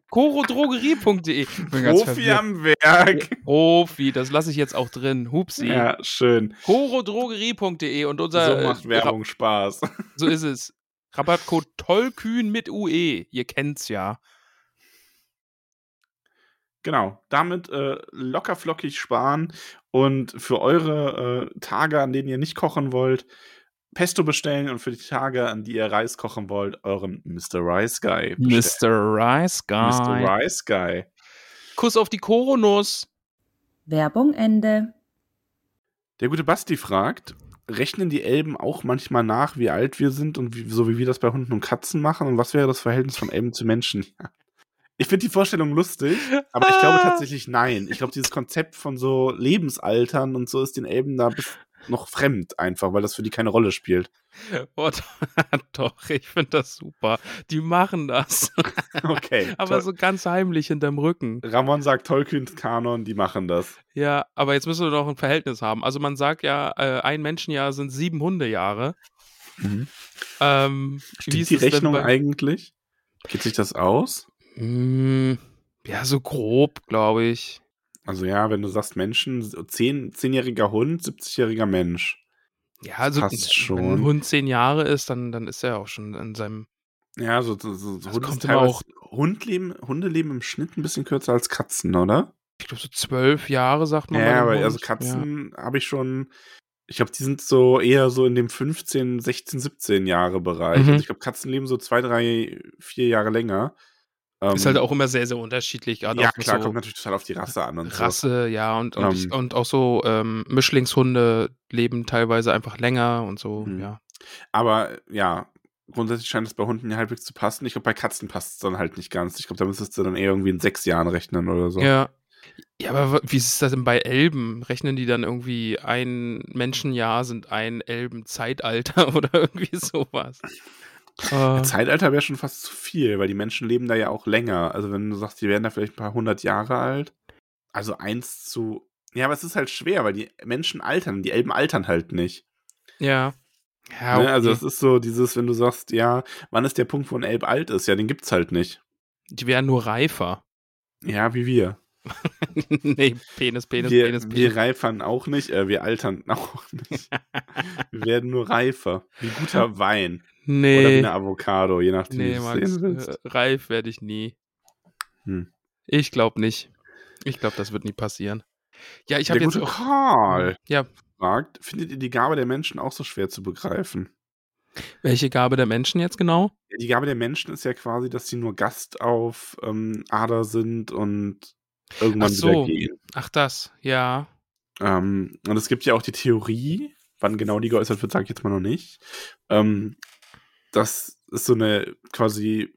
ganz Profi am Werk. Profi, das lasse ich jetzt auch drin. Hupsi. Ja, schön. corodrogerie.de und unser so macht äh, Werbung Spaß. Ra- so ist es. Rabattcode Tollkühn mit UE. Ihr kennt's ja. Genau, damit äh, locker flockig sparen und für eure äh, Tage, an denen ihr nicht kochen wollt, Pesto bestellen und für die Tage, an die ihr Reis kochen wollt, euren Mr. Rice Guy bestellen. Mr. Rice Guy. Mr. Rice Guy. Kuss auf die Koronuss. Werbung Ende. Der gute Basti fragt, rechnen die Elben auch manchmal nach, wie alt wir sind und wie, so wie wir das bei Hunden und Katzen machen? Und was wäre das Verhältnis von Elben zu Menschen? Ich finde die Vorstellung lustig, aber ich glaube tatsächlich nein. Ich glaube, dieses Konzept von so Lebensaltern und so ist den Elben da bis noch fremd einfach, weil das für die keine Rolle spielt. Oh, doch, ich finde das super. Die machen das. Okay. aber so ganz heimlich hinterm Rücken. Ramon sagt Tolkiens Kanon, die machen das. Ja, aber jetzt müssen wir doch ein Verhältnis haben. Also man sagt ja, äh, ein Menschenjahr sind sieben Hundejahre. Ähm, wie Stimmt ist die Rechnung eigentlich? Geht sich das aus? Mm, ja, so grob, glaube ich. Also ja, wenn du sagst Menschen, zehn, zehnjähriger Hund, 70-jähriger Mensch. Ja, also passt wenn ein schon. Hund zehn Jahre ist, dann, dann ist er auch schon in seinem. Ja, so, so, so Das Hunde kommt immer auch- Hund leben, Hunde leben im Schnitt ein bisschen kürzer als Katzen, oder? Ich glaube, so zwölf Jahre sagt man. Ja, aber Hund. also Katzen habe ich schon, ich glaube, die sind so eher so in dem 15, 16, 17 Jahre Bereich. Mhm. Also ich glaube, Katzen leben so zwei, drei, vier Jahre länger. Ist Ähm, halt auch immer sehr, sehr unterschiedlich. gerade Ja, klar, so kommt natürlich total auf die Rasse an und so. Rasse, ja, und, und, ich, Ähm. und auch so ähm, Mischlingshunde leben teilweise einfach länger und so, Mhm. ja. Aber ja, grundsätzlich scheint es bei Hunden ja halbwegs zu passen. Ich glaube, bei Katzen passt es dann halt nicht ganz. Ich glaube, da müsstest du dann eher irgendwie in sechs Jahren rechnen oder so. Ja. Ja, aber wie ist das denn bei Elben? Rechnen die dann irgendwie ein Menschenjahr sind ein Elbenzeitalter oder irgendwie sowas? Äh, Zeitalter wäre schon fast zu viel, weil die Menschen leben da ja auch länger. Also wenn du sagst, die werden da vielleicht ein paar hundert Jahre alt. Also eins zu. Ja, aber es ist halt schwer, weil die Menschen altern, die Elben altern halt nicht. ja. Ja, Ne? Also okay. es ist so dieses, wenn du sagst, ja, wann ist der Punkt, wo ein Elb alt ist? Ja, den gibt's halt nicht. die werden nur reifer. Ja, wie wir. nee, Penis, Penis, wir, Penis, wir Penis. reifern auch nicht, äh, wir altern auch nicht. wir werden nur reifer. Wie guter Wein. Oder wie Nee, eine Avocado, je nachdem, nee, Max, äh, reif werde ich nie. Hm. Ich glaube nicht. Ich glaube, das wird nie passieren. Ja, ich habe jetzt gute auch. Karl Ja, fragt, findet ihr die Gabe der Menschen auch so schwer zu begreifen? welche Gabe der Menschen jetzt genau? Die Gabe der Menschen ist ja quasi, dass sie nur Gast auf ähm, Ader sind und irgendwann Ach so. wieder gehen. Ach, das, ja. Ähm, und es gibt ja auch die Theorie, wann genau die geäußert wird, sage ich jetzt mal noch nicht. Ähm, das ist so eine quasi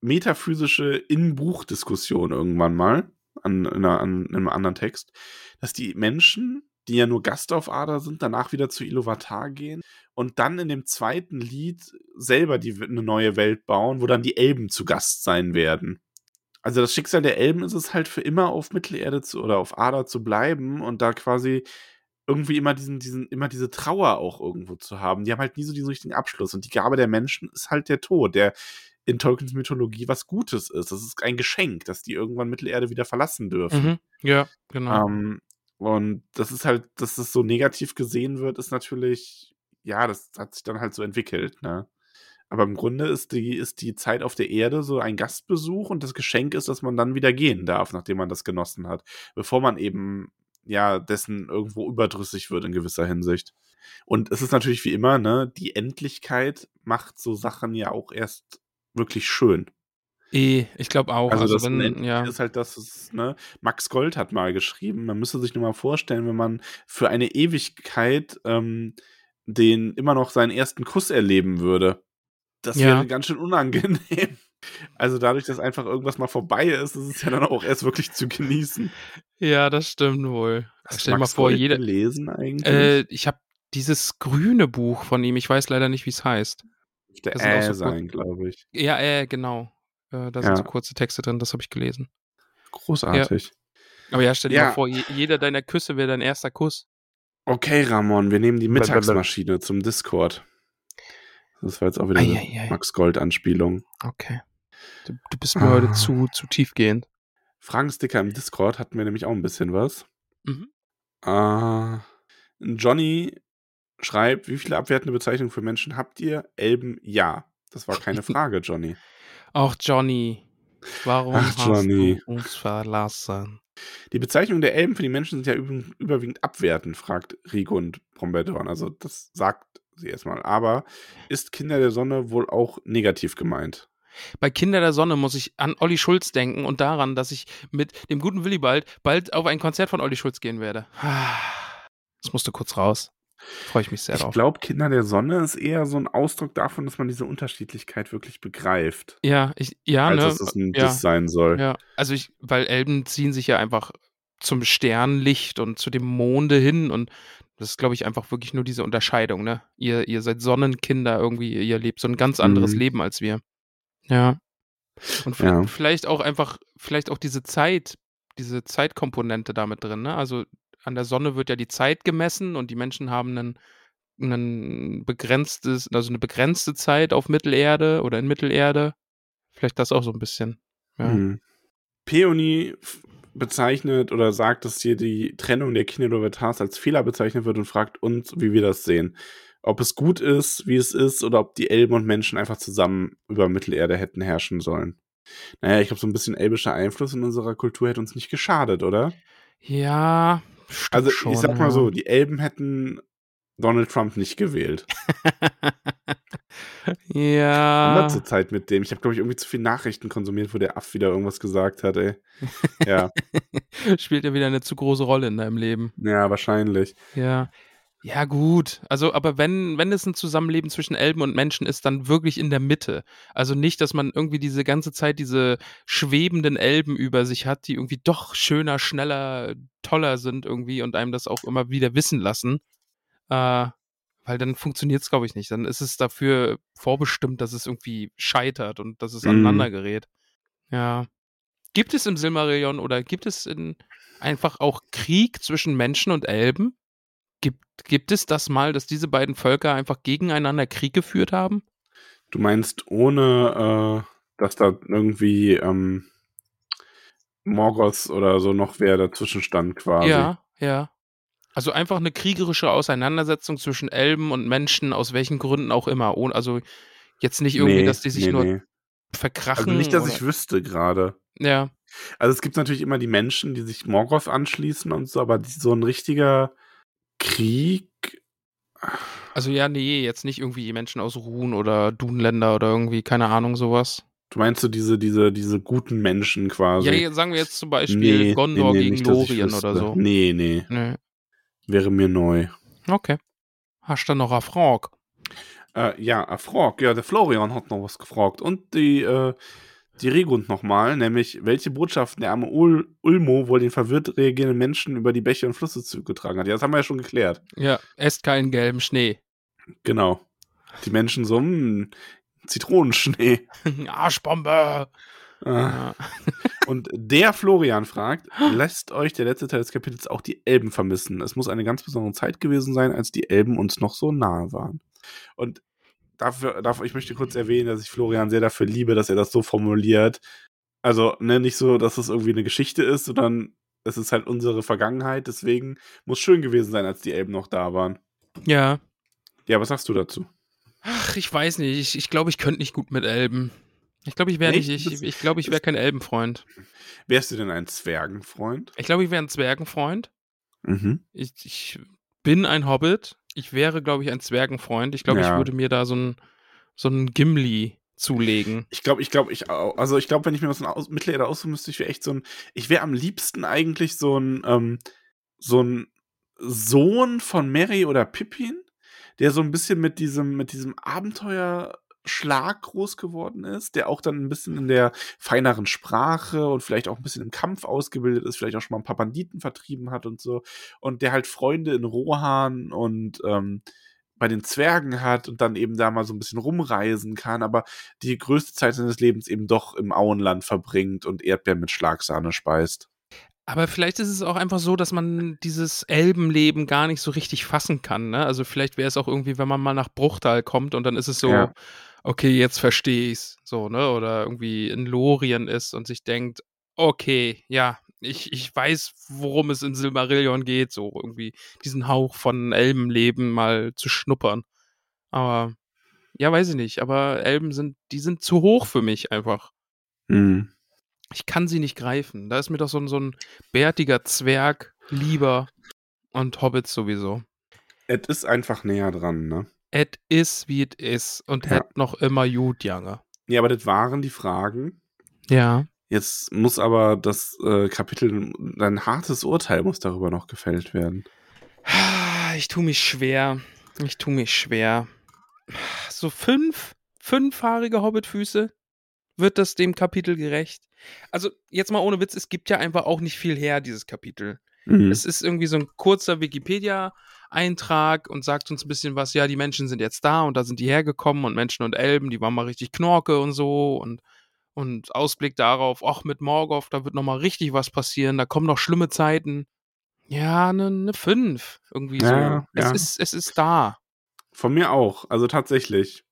metaphysische In-Buch-Diskussion irgendwann mal an, in einer, an einem anderen Text, dass die Menschen, die ja nur Gast auf Ada sind, danach wieder zu Iluvatar gehen und dann in dem zweiten Lied selber die, eine neue Welt bauen, wo dann die Elben zu Gast sein werden. Also das Schicksal der Elben ist es halt für immer auf Mittelerde zu oder auf Ada zu bleiben und da quasi irgendwie immer diesen, diesen, immer diese Trauer auch irgendwo zu haben. Die haben halt nie so diesen richtigen Abschluss. Und die Gabe der Menschen ist halt der Tod, der in Tolkiens Mythologie was Gutes ist. Das ist ein Geschenk, dass die irgendwann Mittelerde wieder verlassen dürfen. Mhm. Ja, genau. Ähm, und das ist halt, dass es so negativ gesehen wird, ist natürlich, ja, das hat sich dann halt so entwickelt, ne? Aber im Grunde ist die, ist die Zeit auf der Erde so ein Gastbesuch und das Geschenk ist, dass man dann wieder gehen darf, nachdem man das genossen hat. Bevor man eben, ja, dessen irgendwo überdrüssig wird in gewisser Hinsicht. Und es ist natürlich wie immer, ne, die Endlichkeit macht so Sachen ja auch erst wirklich schön. Eh, ich glaube auch. Also, Also, das wenn, ja. ist halt das, ist, ne, Max Gold hat mal geschrieben, man müsste sich nur mal vorstellen, wenn man für eine Ewigkeit ähm, den immer noch seinen ersten Kuss erleben würde. Das Ja. wäre ganz schön unangenehm. Also dadurch, dass einfach irgendwas mal vorbei ist, ist es ja dann auch erst wirklich zu genießen. Ja, das stimmt wohl. Hast Stell dir mal vor, jeder. gelesen eigentlich? Äh, ich habe dieses grüne Buch von ihm, ich weiß leider nicht, wie es heißt. der das Äh so sein, glaube ich. Ja, äh, genau. Äh, da Ja. sind so kurze Texte drin, das habe ich gelesen. Großartig. Aber ja, stell dir Ja. mal vor, je, jeder deiner Küsse wäre dein erster Kuss. Okay, Ramon, wir nehmen die. Mittagsmaschine zum Discord. Das war jetzt auch wieder eine. Max Gold-Anspielung. Okay. Du, du bist mir heute Ah. zu, zu tiefgehend. Fragensticker im Discord hatten wir nämlich auch ein bisschen was. Mhm. Äh, Johnny schreibt, wie viele abwertende Bezeichnungen für Menschen habt ihr? Elben, ja. Das war keine Frage, Johnny. Auch Johnny. Warum Ach, hast Johnny. du uns verlassen? Die Bezeichnungen der Elben für die Menschen sind ja üb- überwiegend abwertend, fragt Rigund Bromberdorn. Also das sagt sie erstmal. Aber ist Kinder der Sonne wohl auch negativ gemeint? Bei Kinder der Sonne muss ich an Olli Schulz denken und daran, dass ich mit dem guten Willibald bald auf ein Konzert von Olli Schulz gehen werde. Das musste kurz raus. Freue ich mich sehr Ich drauf. glaube, Kinder der Sonne ist eher so ein Ausdruck davon, dass man diese Unterschiedlichkeit wirklich begreift. Ja, ich, ja, als ne? dass es ein ja, Diss sein soll. ja. Also ich, weil Elben ziehen sich ja einfach zum Sternlicht und zu dem Monde hin und das ist, glaube ich, einfach wirklich nur diese Unterscheidung, ne? Ihr, ihr seid Sonnenkinder irgendwie, ihr lebt so ein ganz anderes Mhm. Leben als wir. Ja. Und Ja. vielleicht auch einfach, vielleicht auch diese Zeit, diese Zeitkomponente damit drin, ne? Also an der Sonne wird ja die Zeit gemessen und die Menschen haben einen, einen begrenztes, also eine begrenzte Zeit auf Mittelerde oder in Mittelerde. Vielleicht das auch so ein bisschen. Ja. Mhm. Peony bezeichnet oder sagt, dass hier die Trennung der Kinderlovetars als Fehler bezeichnet wird und fragt uns, wie wir das sehen. Ob es gut ist, wie es ist, oder ob die Elben und Menschen einfach zusammen über Mittelerde hätten herrschen sollen. Naja, ich glaube, so ein bisschen elbischer Einfluss in unserer Kultur hätte uns nicht geschadet, oder? Ja, stimmt Also, schon, ich sag mal ja. so, die Elben hätten Donald Trump nicht gewählt. Ja. zur Zeit mit dem. Ich habe, glaube ich, irgendwie zu viel Nachrichten konsumiert, wo der Aff wieder irgendwas gesagt hat, ey. Ja, Spielt ja wieder eine zu große Rolle in deinem Leben. ja, wahrscheinlich. Ja. Ja, gut. Also, aber wenn, wenn es ein Zusammenleben zwischen Elben und Menschen ist, dann wirklich in der Mitte. Also nicht, dass man irgendwie diese ganze Zeit diese schwebenden Elben über sich hat, die irgendwie doch schöner, schneller, toller sind irgendwie und einem das auch immer wieder wissen lassen. Äh, weil dann funktioniert es, glaube ich, nicht. Dann ist es dafür vorbestimmt, dass es irgendwie scheitert und dass es Mhm. aneinander gerät. Ja. Gibt es im Silmarillion oder gibt es in einfach auch Krieg zwischen Menschen und Elben? Gibt, gibt es das mal, dass diese beiden Völker einfach gegeneinander Krieg geführt haben? Du meinst, ohne, äh, dass da irgendwie ähm, Morgoth oder so noch wer dazwischen stand quasi. Ja, ja. Also einfach eine kriegerische Auseinandersetzung zwischen Elben und Menschen, aus welchen Gründen auch immer. Ohne, also jetzt nicht irgendwie, Nee, dass die sich nee, nur nee. verkrachen. Also nicht, dass oder, ich wüsste gerade. Ja, Also es gibt natürlich immer die Menschen, die sich Morgoth anschließen und so, aber die, so ein richtiger Krieg. also ja, nee, jetzt nicht irgendwie die Menschen aus Ruhn oder Dunländer oder irgendwie, keine Ahnung, sowas. Du meinst so diese, diese, diese guten Menschen quasi? Ja, sagen wir jetzt zum Beispiel Gondor gegen nicht, dass ich Lorien oder so. Nee, nee, Nee. wäre mir neu. Okay. Hast du noch eine Frage? Äh, ja, eine Frage. Ja, der Florian hat noch was gefragt. Und die, äh, die Regund nochmal, nämlich, welche Botschaften der arme Ul Ulmo wohl den verwirrt reagierenden Menschen über die Bäche und Flüsse zugetragen hat. Ja, das haben wir ja schon geklärt. Ja, esst keinen gelben Schnee. Genau. Die Menschen so, hm, Zitronenschnee. Arschbombe. Ah. Ja. Und der Florian fragt, lässt euch der letzte Teil des Kapitels auch die Elben vermissen? Es muss eine ganz besondere Zeit gewesen sein, als die Elben uns noch so nahe waren. Und dafür, dafür, ich möchte kurz erwähnen, dass ich Florian sehr dafür liebe, dass er das so formuliert. Also, ne, nicht so, dass es irgendwie eine Geschichte ist, sondern es ist halt unsere Vergangenheit, deswegen muss schön gewesen sein, als die Elben noch da waren. ja. Ja, was sagst du dazu? Ach, ich weiß nicht. Ich, ich glaube, ich könnte nicht gut mit Elben. Ich glaube, ich wäre nicht. Ich, Das- ich glaube, ich wäre kein Elbenfreund. Wärst du denn ein Zwergenfreund? Ich glaube, ich wäre ein Zwergenfreund. Mhm. Ich, ich bin ein Hobbit. Ich wäre, glaube ich, ein Zwergenfreund. Ich glaube, ich Ja. würde mir da so ein, so ein Gimli zulegen. Ich glaube, ich glaube, ich auch. Also ich glaube, wenn ich mir was aus Mittelerde aussuchen müsste, ich wäre echt so ein. Ich wäre am liebsten eigentlich so ein, ähm, so ein Sohn von Mary oder Pippin, der so ein bisschen mit diesem, mit diesem Abenteuerschlag groß geworden ist, der auch dann ein bisschen in der feineren Sprache und vielleicht auch ein bisschen im Kampf ausgebildet ist, vielleicht auch schon mal ein paar Banditen vertrieben hat und so. Und der halt Freunde in Rohan und ähm, bei den Zwergen hat und dann eben da mal so ein bisschen rumreisen kann, aber die größte Zeit seines Lebens eben doch im Auenland verbringt und Erdbeeren mit Schlagsahne speist. Aber vielleicht ist es auch einfach so, dass man dieses Elbenleben gar nicht so richtig fassen kann. Ne? Also vielleicht wäre es auch irgendwie, wenn man mal nach Bruchtal kommt und dann ist es so, Ja. okay, jetzt verstehe ich's. So, ne? Oder irgendwie in Lorien ist und sich denkt, okay, ja, ich, ich weiß, worum es in Silmarillion geht, so irgendwie diesen Hauch von Elbenleben mal zu schnuppern. Aber ja, weiß ich nicht. Aber Elben sind, die sind zu hoch für mich einfach. Hm. Ich kann sie nicht greifen. Da ist mir doch so ein, so ein bärtiger Zwerg lieber und Hobbits sowieso. Es ist einfach näher dran, ne? Et is wie et is und Ja. et noch immer gut, Jange. Ja, aber das waren die Fragen. Ja. Jetzt muss aber das äh, Kapitel, ein hartes Urteil muss darüber noch gefällt werden. Ich tue mich schwer. Ich tue mich schwer. So fünf, fünfhaarige Hobbitfüße. Wird das dem Kapitel gerecht? Also, jetzt mal ohne Witz, es gibt ja einfach auch nicht viel her, dieses Kapitel. Mhm. Es ist irgendwie so ein kurzer Wikipedia-Eintrag und sagt uns ein bisschen was, ja, die Menschen sind jetzt da und da sind die hergekommen und Menschen und Elben, die waren mal richtig Knorke und so und, und Ausblick darauf, ach, mit Morgoth, da wird nochmal richtig was passieren, da kommen noch schlimme Zeiten. Ja, eine ne 5. Irgendwie Ja, so. Es, ja. ist, es ist da. Von mir auch, also tatsächlich.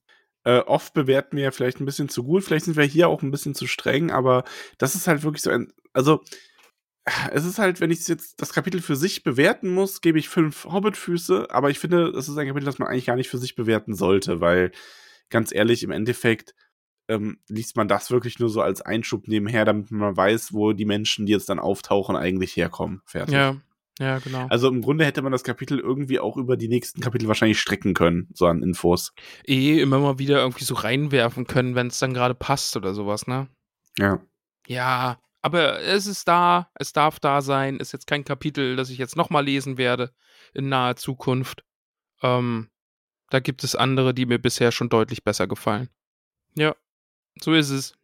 Äh, oft bewerten wir ja vielleicht ein bisschen zu gut, vielleicht sind wir hier auch ein bisschen zu streng, aber das ist halt wirklich so ein, also es ist halt, wenn ich jetzt das Kapitel für sich bewerten muss, gebe ich fünf Hobbitfüße, aber ich finde, das ist ein Kapitel, das man eigentlich gar nicht für sich bewerten sollte, weil ganz ehrlich, im Endeffekt ähm, liest man das wirklich nur so als Einschub nebenher, damit man weiß, wo die Menschen, die jetzt dann auftauchen, eigentlich herkommen. Fertig. Ja, ja, genau. Also im Grunde hätte man das Kapitel irgendwie auch über die nächsten Kapitel wahrscheinlich strecken können, so an Infos. eh immer mal wieder irgendwie so reinwerfen können, wenn es dann gerade passt oder sowas, ne? Ja. Ja, aber es ist da, es darf da sein, ist jetzt kein Kapitel, das ich jetzt nochmal lesen werde in naher Zukunft. Ähm, da gibt es andere, die mir bisher schon deutlich besser gefallen. Ja, so ist es.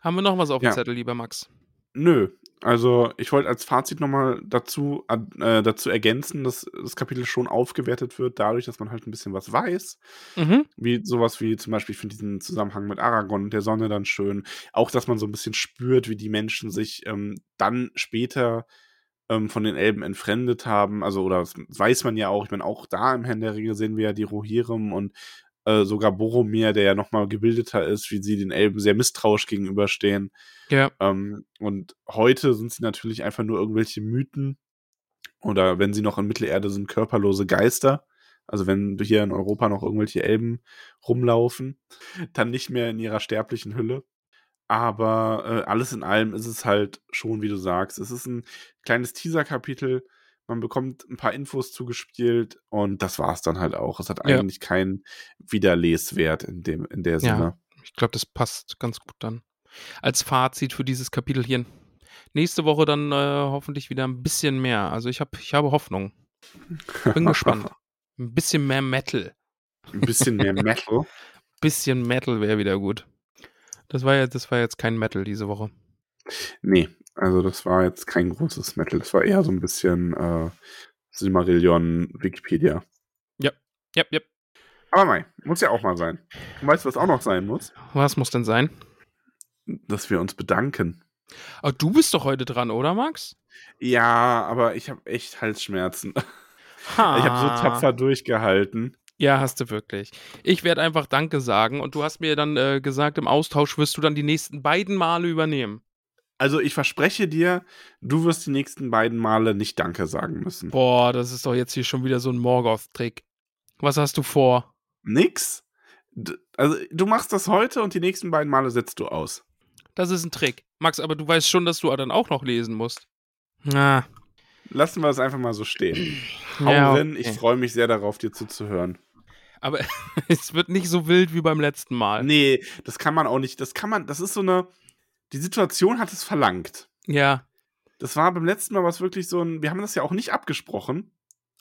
Haben wir noch was auf dem Ja. Zettel, lieber Max? Nö. Also ich wollte als Fazit nochmal dazu, äh, dazu ergänzen, dass das Kapitel schon aufgewertet wird, dadurch, dass man halt ein bisschen was weiß. Mhm. Wie sowas wie zum Beispiel, ich finde diesen Zusammenhang mit Aragorn und der Sonne dann schön. Auch, dass man so ein bisschen spürt, wie die Menschen sich ähm, dann später ähm, von den Elben entfremdet haben. Also, oder das weiß man ja auch. Ich meine, auch da im Herrn der Ringe sehen wir ja die Rohirrim und äh, sogar Boromir, der ja nochmal gebildeter ist, wie sie den Elben sehr misstrauisch gegenüberstehen. Ja, Ähm, und heute sind sie natürlich einfach nur irgendwelche Mythen. Oder wenn sie noch in Mittelerde sind, körperlose Geister. Also wenn hier in Europa noch irgendwelche Elben rumlaufen, dann nicht mehr in ihrer sterblichen Hülle. Aber äh, alles in allem ist es halt schon, wie du sagst. Es ist ein kleines Teaser-Kapitel. Man bekommt ein paar Infos zugespielt und das war es dann halt auch. Es hat Ja. eigentlich keinen Wiederleswert in, dem, in der Ja. Sinne. ich glaube, das passt ganz gut dann. Als Fazit für dieses Kapitel hier. Nächste Woche dann äh, hoffentlich wieder ein bisschen mehr. Also ich, hab, ich habe Hoffnung. Bin gespannt. Ein bisschen mehr Metal. Ein bisschen mehr Metal. Bisschen Metal wäre wieder gut. Das war, ja, das war jetzt kein Metal diese Woche. Nee, also das war jetzt kein großes Metal. Das war eher so ein bisschen äh, Silmarillion Wikipedia. Ja, ja. Aber mei, muss ja auch mal sein. Und weißt du, was auch noch sein muss? Was muss denn sein? Dass wir uns bedanken. Oh, du bist doch heute dran, oder, Max? Ja, aber ich habe echt Halsschmerzen. Ha. Ich habe so tapfer durchgehalten. Ja, hast du wirklich. Ich werde einfach Danke sagen und du hast mir dann äh, gesagt, im Austausch wirst du dann die nächsten beiden Male übernehmen. Also ich verspreche dir, du wirst die nächsten beiden Male nicht Danke sagen müssen. Boah, das ist doch jetzt hier schon wieder so ein Morgoth-Trick. Was hast du vor? Nix. Also du machst das heute und die nächsten beiden Male setzt du aus. Das ist ein Trick. Max, aber du weißt schon, dass du dann auch noch lesen musst. Na, Lassen wir es einfach mal so stehen. Hau ja, rein, ich okay. freue mich sehr darauf, dir zuzuhören. Aber es wird nicht so wild wie beim letzten Mal. Nee, das kann man auch nicht. Das kann man, das ist so eine. Die Situation hat es verlangt. Ja, Das war beim letzten Mal was wirklich so ein. Wir haben das ja auch nicht abgesprochen.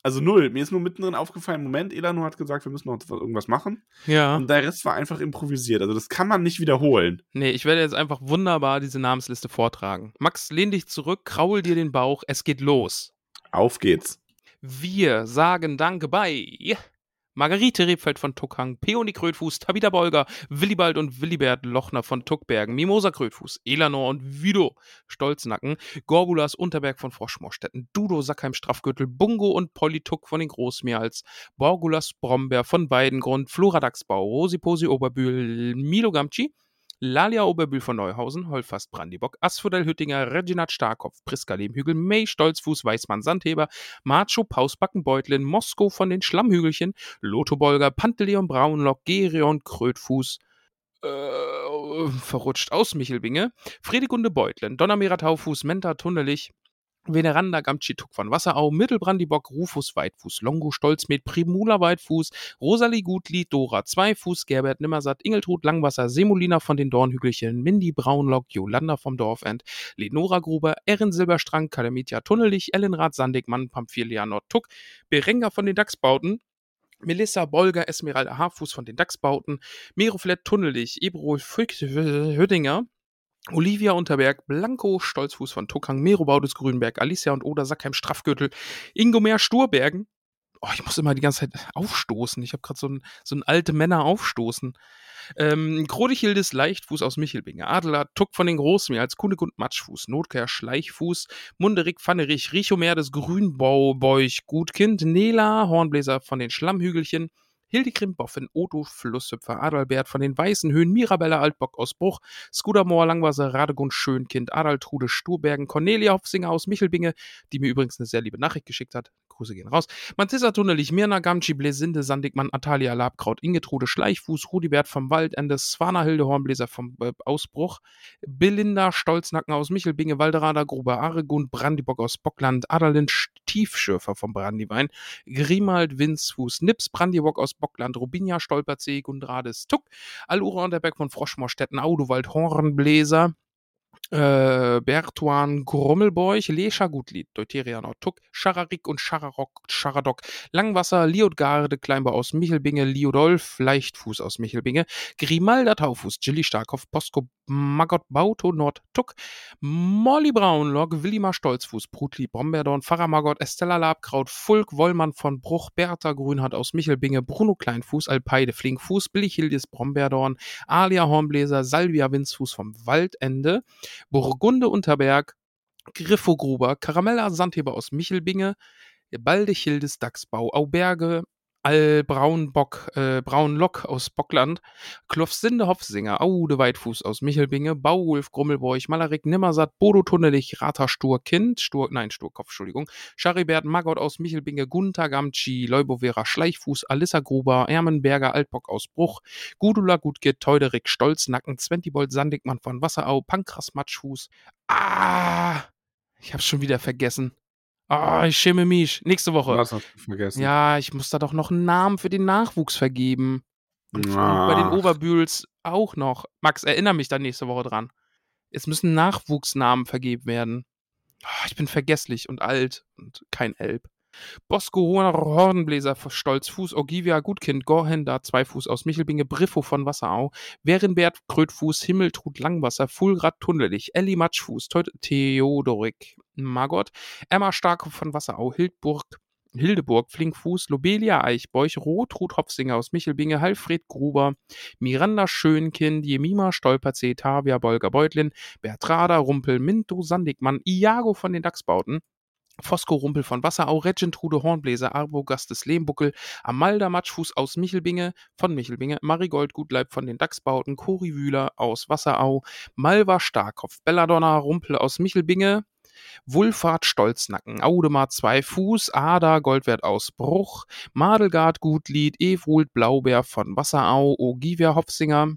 Also null. Mir ist nur mittendrin aufgefallen, Moment, Elano hat gesagt, wir müssen noch irgendwas machen. ja. Und der Rest war einfach improvisiert. Also das kann man nicht wiederholen. Nee, ich werde jetzt einfach wunderbar diese Namensliste vortragen. Max, lehn dich zurück, kraul dir den Bauch, es geht los. Auf geht's. Wir sagen Danke bei Margarete Rebfeld von Tuckhang, Peony Krötfuß, Tabita Bolger, Willibald und Willibert Lochner von Tuckbergen, Mimosa Krötfuß, Elanor und Vido Stolznacken, Gorgulas Unterberg von Froschmorstetten, Dudo Sackheim Strafgürtel, Bungo und Polituck von den Großmeerhals, Borgulas Brombeer von Weidengrund, Floradaxbau, Rosiposi Oberbühl, Milo Gamci, Lalia Oberbühl von Neuhausen, Holfast Brandibock, Asphodel Hüttinger, Reginat Starkopf, Priska Lehmhügel, May Stolzfuß, Weißmann Sandheber, Macho Pausbacken Beutlin, Mosko von den Schlammhügelchen, Lotho Bolger, Panteleon Braunlock, Gerion Krötfuß, äh, verrutscht aus Michelbinge, Fredegunde Beutlen, Donnermeer Taufuß, Menta Tunnelich, Veneranda Gamtschituk von Wasserau, Mittelbrandibock, Rufus Weitfuß, Longo Stolzmet, Primula Weitfuß, Rosalie Gutlied, Dora Zweifuß, Gerbert Nimmersatt, Ingeltrud Langwasser, Semolina von den Dornhügelchen, Mindy Braunlock, Jolanda vom Dorfend, Lenora Gruber, Erin Silberstrang, Kalamitia Tunnelich, Ellenrad Sandigmann, Pamphilia Nordtuck, Berenga von den Dachsbauten, Melissa Bolger, Esmeralda Haarfuß von den Dachsbauten, Meroflett Tunnelich, Eberol Hüttinger, Olivia Unterberg, Blanco Stolzfuß von Tuckang, Mero Baudes Grünberg, Alicia und Oda Sackheim Straffgürtel, Ingomer Sturbergen. Oh, ich muss immer die ganze Zeit aufstoßen. Ich habe gerade so ein, so ein alte Männer aufstoßen. Ähm, Krodechildes Leichtfuß aus Michelbinge, Adler Tuck von den Großmeer Kunigund Matschfuß, Notkehr Schleichfuß, Munderig Pfannerich, Richomer des Grünbauch Gutkind, Nela Hornbläser von den Schlammhügelchen, Hildegrim Boffin, Odo Flusshüpfer, Adalbert von den Weißen Höhen, Mirabella Altbock aus Bruch, Skudamoor Langwasser, Radegund Schönkind, Adaltrude Sturbergen, Cornelia Hopfsinger aus Michelbinge, die mir übrigens eine sehr liebe Nachricht geschickt hat. Grüße gehen raus. Mantissa Tunnelich, Mirna Gamci, Blesinde, Sandigmann, Atalia Labkraut, Ingetrude Schleichfuß, Rudibert vom Waldende, Swana Hilde Hornbläser vom äh, Ausbruch, Belinda Stolznacken aus Michelbinge, Walderader Gruber, Aregund, Brandibock aus Bockland, Adalind Tiefschürfer vom Brandiwein, Grimald Winzfuß, Nips Brandibock aus Bockland, Rubinia Stolperzee, Gundrades Tuck, Alura Unterberg von Froschmorstetten, Audowald Hornbläser, äh, Bertuan Grummelbeuch, Lescha Gutlied, Deuterian Tuck, Schararik und Schararok, Scharadok, Langwasser, Liotgarde, Kleinbau aus Michelbinge, Liodolf, Leichtfuß aus Michelbinge, Grimalda Taufuß, Gilly Starkhoff, Posko Magott Bauto, Nord Tuck, Molly Braunlock, Willimar Stolzfuß, Brutli Brombeerdorn, Pfarrer Magott, Estella Labkraut, Fulk Wollmann von Bruch, Bertha Grünhardt aus Michelbinge, Bruno Kleinfuß, Alpeide Flinkfuß, Billichildis Brombeerdorn, Alia Hornbläser, Salvia Winzfuß vom Waldende, Burgunde Unterberg, Griffogruber, Karamella Sandheber aus Michelbinge, Baldechildes Dachsbau, Auberge, Allbraunbock, äh, Braunlock aus Bockland, Klofsinde Hopfsinger, Aude Weitfuß aus Michelbinge, Bauwulf Grummelbeuch, Malerik Nimmersatt, Bodo Tunnelich, Rata Sturkind, Stur, nein, Sturkopf, Entschuldigung, Charibert Magott aus Michelbinge, Gunther Gamci, Leubovera Schleichfuß, Alissa Gruber, Ermenberger Altbock aus Bruch, Gudula Gutgit, Teuderik Stolznacken, Zwentibold Sandigmann von Wasserau, Pankras Matschfuß. Ah! Ich hab's schon wieder vergessen. Ah, ich schäme mich. Nächste Woche. Was hast du vergessen? Ja, ich muss da doch noch einen Namen für den Nachwuchs vergeben. Und Ah. bei den Oberbühls auch noch. Max, erinnere mich dann nächste Woche dran. Es müssen Nachwuchsnamen vergeben werden. Ah, ich bin vergesslich und alt und kein Elb. Bosco Hoher Hornbläser Stolzfuß, Ogivia Gutkind, Gorhender, Zweifuß aus Michelbinge, Briffo von Wasserau, Werenbert Krötfuß, Himmeltrud Langwasser, Fulgrad Tunnelich, Elli Matschfuß, Theodorik Magott, Emma Starke von Wasserau, Hildburg, Hildeburg, Flinkfuß, Lobelia Eichbeuch, Rotrud Hopfsinger aus Michelbinge, Halfred Gruber, Miranda Schönkind, Jemima Stolperzee, Tavia Bolger Beutlin, Bertrada Rumpel, Minto Sandigmann, Iago von den Dachsbauten, Fosco Rumpel von Wasserau, Regentrude Hornbläser, Arbo Gastes Lehmbuckel, Amalda Matschfuß aus Michelbinge, von Michelbinge, Marigold Gutleib von den Dachsbauten, Cori Wühler aus Wasserau, Malva Starkopf, Belladonna Rumpel aus Michelbinge, Wulfahrt Stolznacken, Audemar Zweifuß, Ada Goldwert aus Bruch, Madelgard Gutlied, Ewrult Blaubeer von Wasserau, Ogivia Hopfsinger,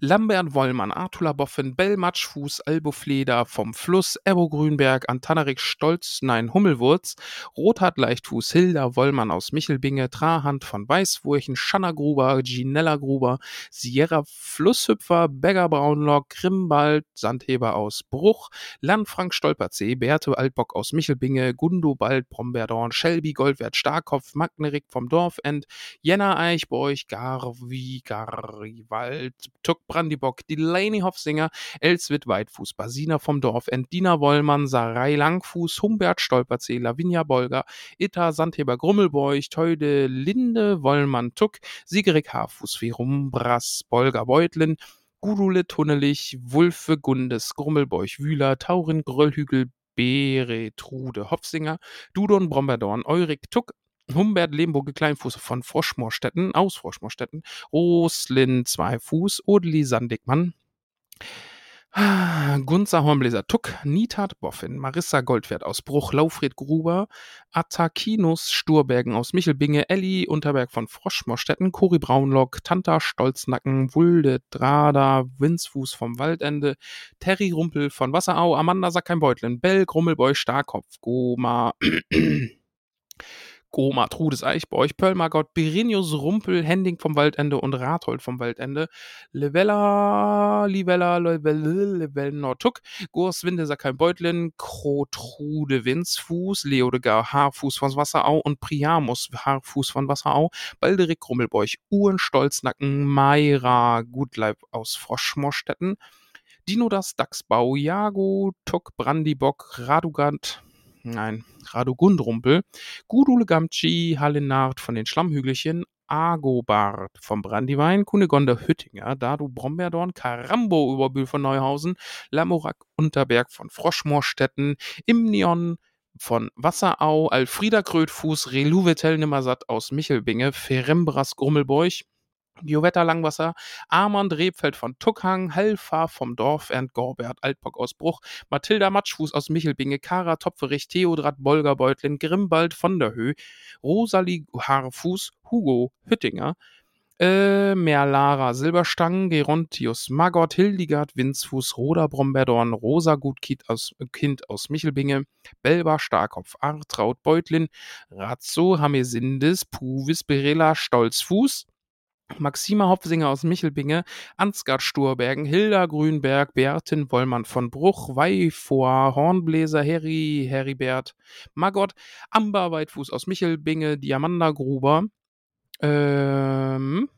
Lambert Wollmann, Artula Boffin, Bell Matschfuß, Albo Fleder vom Fluss, Ebo Grünberg, Antanarik Stolz, nein, Hummelwurz, Rothard Leichtfuß, Hilda Wollmann aus Michelbinge, Trahand von Weißwurchen, Schanna Gruber, Ginella Gruber, Sierra Flusshüpfer, Begger Braunlock, Grimbald, Sandheber aus Bruch, Landfrank Stolperzee, Berthe Altbock aus Michelbinge, Gundobald Brombeerdorn, Shelby Goldwert Starkopf, Magnerik vom Dorfend, Jenna Eichbeuch, Garvi, Garriwald, Tuck Brandibock, Delaney Hofsinger, Elswit Weitfuß, Basina vom Dorf, Endina Wollmann, Sarai Langfuß, Humbert Stolperzee, Lavinia Bolger, Itta Sandheber Grummelbeuch, Teude Linde, Wollmann Tuck, Sigerik Haarfuß, Ferumbras, Bolger Beutlin, Gudule Tunnelich, Wulfe Gundes, Grummelbeuch Wühler, Taurin Gröllhügel, Beretrude Hopsinger, Dudon Bromberdorn, Eurik Tuck, Humbert Lehmburge Kleinfuß von Froschmorstetten, aus Froschmorstetten, Roslin Zweifuß, Odeli Sandigmann, Gunzer Hornbläser Tuck, Nitat Boffin, Marissa Goldwert aus Bruch, Laufred Gruber, Attakinus Sturbergen aus Michelbinge, Elli Unterberg von Froschmorstetten, Cori Braunlock, Tanta Stolznacken, Wulde Drada, Winzfuß vom Waldende, Terry Rumpel von Wasserau, Amanda Sackheim-Beutlin, Bell, Grummelboy, Starkopf, Goma, Goma, Trudes Eichbeuch, Pöllmargott, Birinius Rumpel, Hending vom Waldende und Rathold vom Waldende, Levella, Livella, Levelle, Levelle Nortuck, Gors Winde, Sackheim Beutlin, Krotrude Winzfuß, Leodegar Haarfuß von Wasserau und Priamus Haarfuß von Wasserau, Balderik Rummelbeuch, Uhren Stolznacken, Mayra Gutleib aus Froschmorstetten, Dino das Dachsbau, Jago, Tuck, Brandibock, Radugant, nein, Radugundrumpel, Gudule Gamci, Hallenard von den Schlammhügelchen, Agobart vom Brandywein, Kunegonda Hüttinger, Dadu Brombeerdorn, Karambo Überbühl von Neuhausen, Lamorak Unterberg von Froschmoorstetten, Imnion von Wasserau, Alfrieda Krötfuß, Reluvetel Nimmersatt aus Michelbinge, Ferembras Grummelbeuch, Giovetta Langwasser, Armand Rebfeld von Tuckhang, Halfa vom Dorf, Ernst Gorbert Altbock aus Bruch, Mathilda Matschfuß aus Michelbinge, Kara Topferich, Theodrat Bolgerbeutlin, Grimbald von der Höhe, Rosalie Haarfuß, Hugo Hüttinger, äh, Merlara Silberstangen, Gerontius Magott, Hildegard Winzfuß, Roda Bromberdorn, Rosa Gutkind aus, Kind aus Michelbinge, Belba Starkopf, Artraut Beutlin, Razzo Hamesindis, Puvis Berella Stolzfuß, Maxima Hopfsinger aus Michelbinge, Ansgard Sturbergen, Hilda Grünberg, Bertin Wollmann von Bruch, Weifoa, Hornbläser, Harry, Heribert, Magott, Amber Weitfuß aus Michelbinge, Diamanda Gruber, ähm,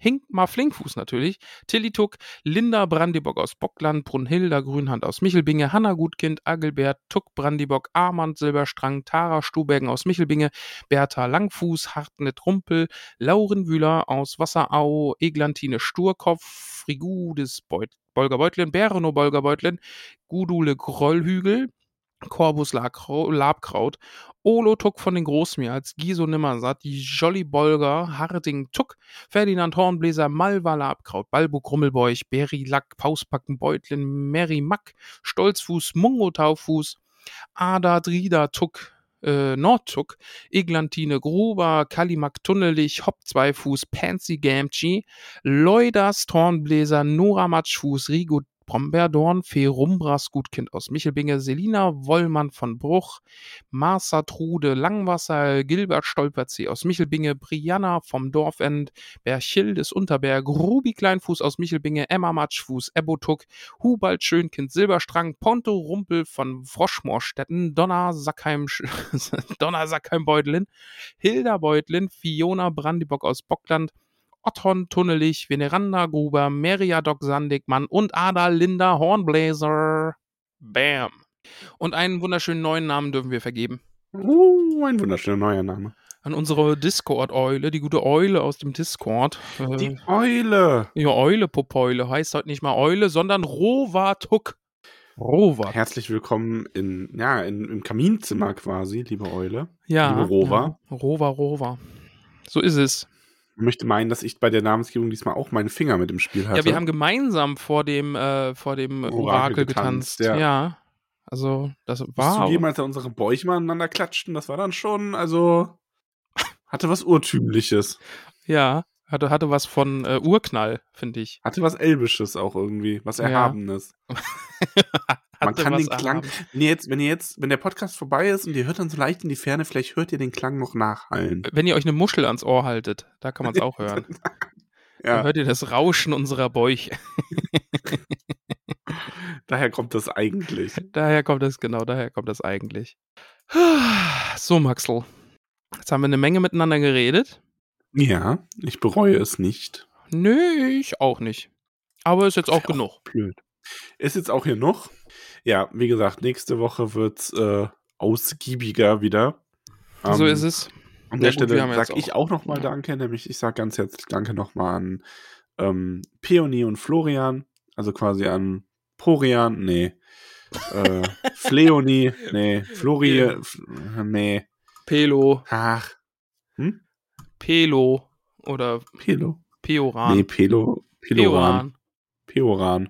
Hinkmar Flinkfuß natürlich, Tilly Tuck, Linda Brandibock aus Bockland, Brunhilda Grünhand aus Michelbinge, Hanna Gutkind, Agelbert, Tuck Brandibock, Armand Silberstrang, Tara Stubergen aus Michelbinge, Bertha Langfuß, Hartnett Rumpel, Lauren Wühler aus Wasserau, Eglantine Sturkopf, Frigudes Beut Bolgerbeutlin, Berno Bolgerbeutlin, Gudule Grollhügel, Corbus Labkraut, Olo Tuck von den Großmeerls, Giso Nimmersatt, Jolly Bolger, Harding Tuck, Ferdinand Hornbläser, Malva Labkraut, Balbo Grummelbeuch, Berry Lack, Pauspacken Beutlin, Mary Mack, Stolzfuß, Mungo Taufuß, Ada Drida Tuck, äh, Nordtuck, Eglantine Gruber, Kalimak Tunnelich, Hopp Zweifuß, Pansy Gamchi, Leudas Tornbläser, Nora Matschfuß, Rigo Brombeerdorn, Ferumbras Gutkind aus Michelbinge, Selina Wollmann von Bruch, Marsa Trude Langwasser, Gilbert Stolperzee aus Michelbinge, Brianna vom Dorfend, Berchildes Unterberg, Ruby Kleinfuß aus Michelbinge, Emma Matschfuß, Ebotuk, Hubald Schönkind Silberstrang, Ponto Rumpel von Froschmoorstetten, Donna Sackheim, Donna Sackheim Beutlin, Hilda Beutlin, Fiona Brandibock aus Bockland, Otton Tunnelich, Veneranda Gruber, Meriadoc Sandigmann und Ada Linda Hornblazer. Bam. Und einen wunderschönen neuen Namen dürfen wir vergeben. Uh, ein wunderschöner neuer Name. An unsere Discord-Eule, die gute Eule aus dem Discord. Äh, Die Eule. ja, Eule, Popeule. Heißt heute nicht mal Eule, sondern Rovatuk. Rovat. Herzlich willkommen in, ja, in, im Kaminzimmer quasi, liebe Eule. Ja. Liebe Rova. Ja. Rova, Rova. So ist es. Ich möchte meinen, dass ich bei der Namensgebung diesmal auch meinen Finger mit im Spiel hatte. Ja, wir haben gemeinsam vor dem, äh, vor dem Orakel, Orakel getanzt. getanzt, ja. ja. Also, das war. zugeben, als da unsere Bäuche mal aneinander klatschten, das war dann schon, also, hatte was Urtümliches. Ja, hatte, hatte was von äh, Urknall, finde ich. Hatte was Elbisches auch irgendwie, was Ja. Man kann den Klang, wenn ihr jetzt, wenn ihr jetzt, wenn der Podcast vorbei ist und ihr hört dann so leicht in die Ferne, vielleicht hört ihr den Klang noch nachhallen. Wenn ihr euch eine Muschel ans Ohr haltet, da kann man es auch hören. Da Ja, hört ihr das Rauschen unserer Bäuche. daher kommt das eigentlich. Daher kommt es, genau, daher kommt es eigentlich. So, Maxl. Jetzt haben wir eine Menge miteinander geredet. Ja, ich bereue es nicht. Nö, ich auch nicht. Aber ist jetzt auch Wär genug. Blöd. Ist jetzt auch hier noch. Ja, wie gesagt, nächste Woche wird äh, ausgiebiger wieder. so Ähm, ist es. An Ja, der haben Stelle sage ich auch- nochmal ja. Danke, nämlich ich sage ganz herzlich Danke nochmal an ähm, Peony und Florian, also quasi an Porian, nee, äh, Fleoni, nee, Flori, Ja. F- nee, Pelo, ach, hm? Pelo oder Pelo? Peoran. Nee, Pelo, Peloran, Peoran. Peoran,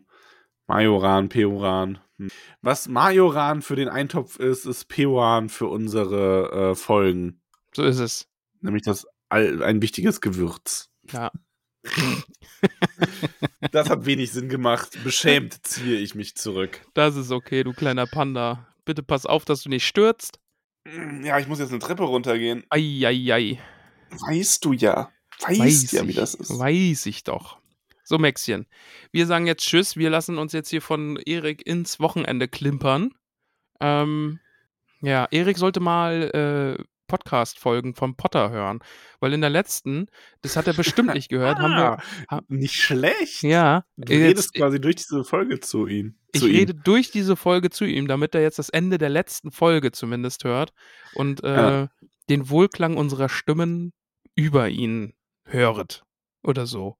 Majoran, Peoran. Hm. Was Majoran für den Eintopf ist, ist Peoran für unsere äh, Folgen, So ist es. nämlich das all, ein wichtiges Gewürz. Ja. Das hat wenig Sinn gemacht. Beschämt ziehe ich mich zurück. Das ist okay, du kleiner Panda. Bitte pass auf, dass du nicht stürzt. Ja, ich muss jetzt eine Treppe runtergehen. Eieiei. Weißt du ja. Weißt Weiß ja, wie ich. das ist. Weiß ich doch. So, Maxchen. Wir sagen jetzt Tschüss. Wir lassen uns jetzt hier von Erik ins Wochenende klimpern. Ähm, ja, Erik sollte mal äh, Podcast-Folgen vom Potter hören. Weil in der letzten, das hat er bestimmt nicht gehört, haben wir. Ah, ha- nicht schlecht. Ja, Du jetzt- redest quasi durch diese Folge zu ihm. Ich zu rede ihm. durch diese Folge zu ihm, damit er jetzt das Ende der letzten Folge zumindest hört und äh, Ja. den Wohlklang unserer Stimmen über ihn höret. Oder so.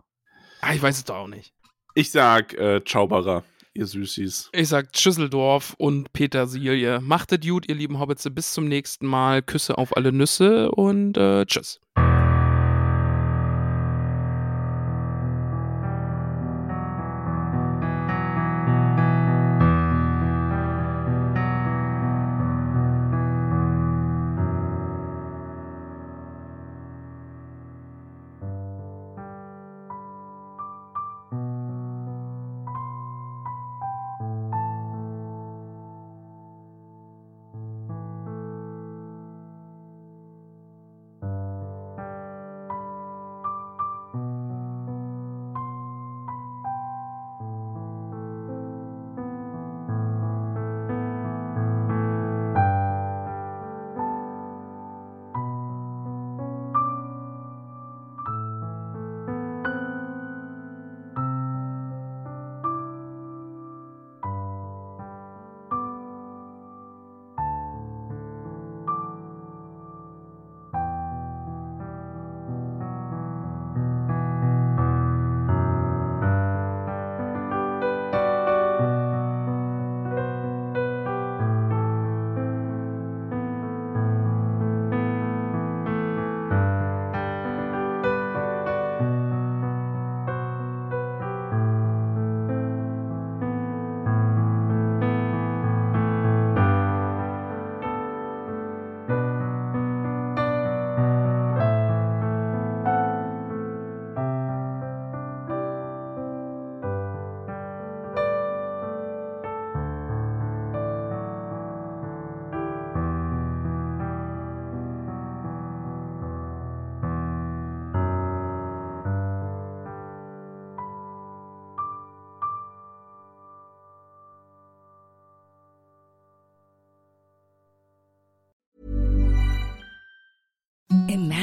Ah, ich weiß es doch auch nicht. Ich sag äh, Zauberer, ihr Süßis. Ich sag Schüsseldorf und Petersilie. Macht es gut, ihr lieben Hobbits. Bis zum nächsten Mal. Küsse auf alle Nüsse und äh, tschüss.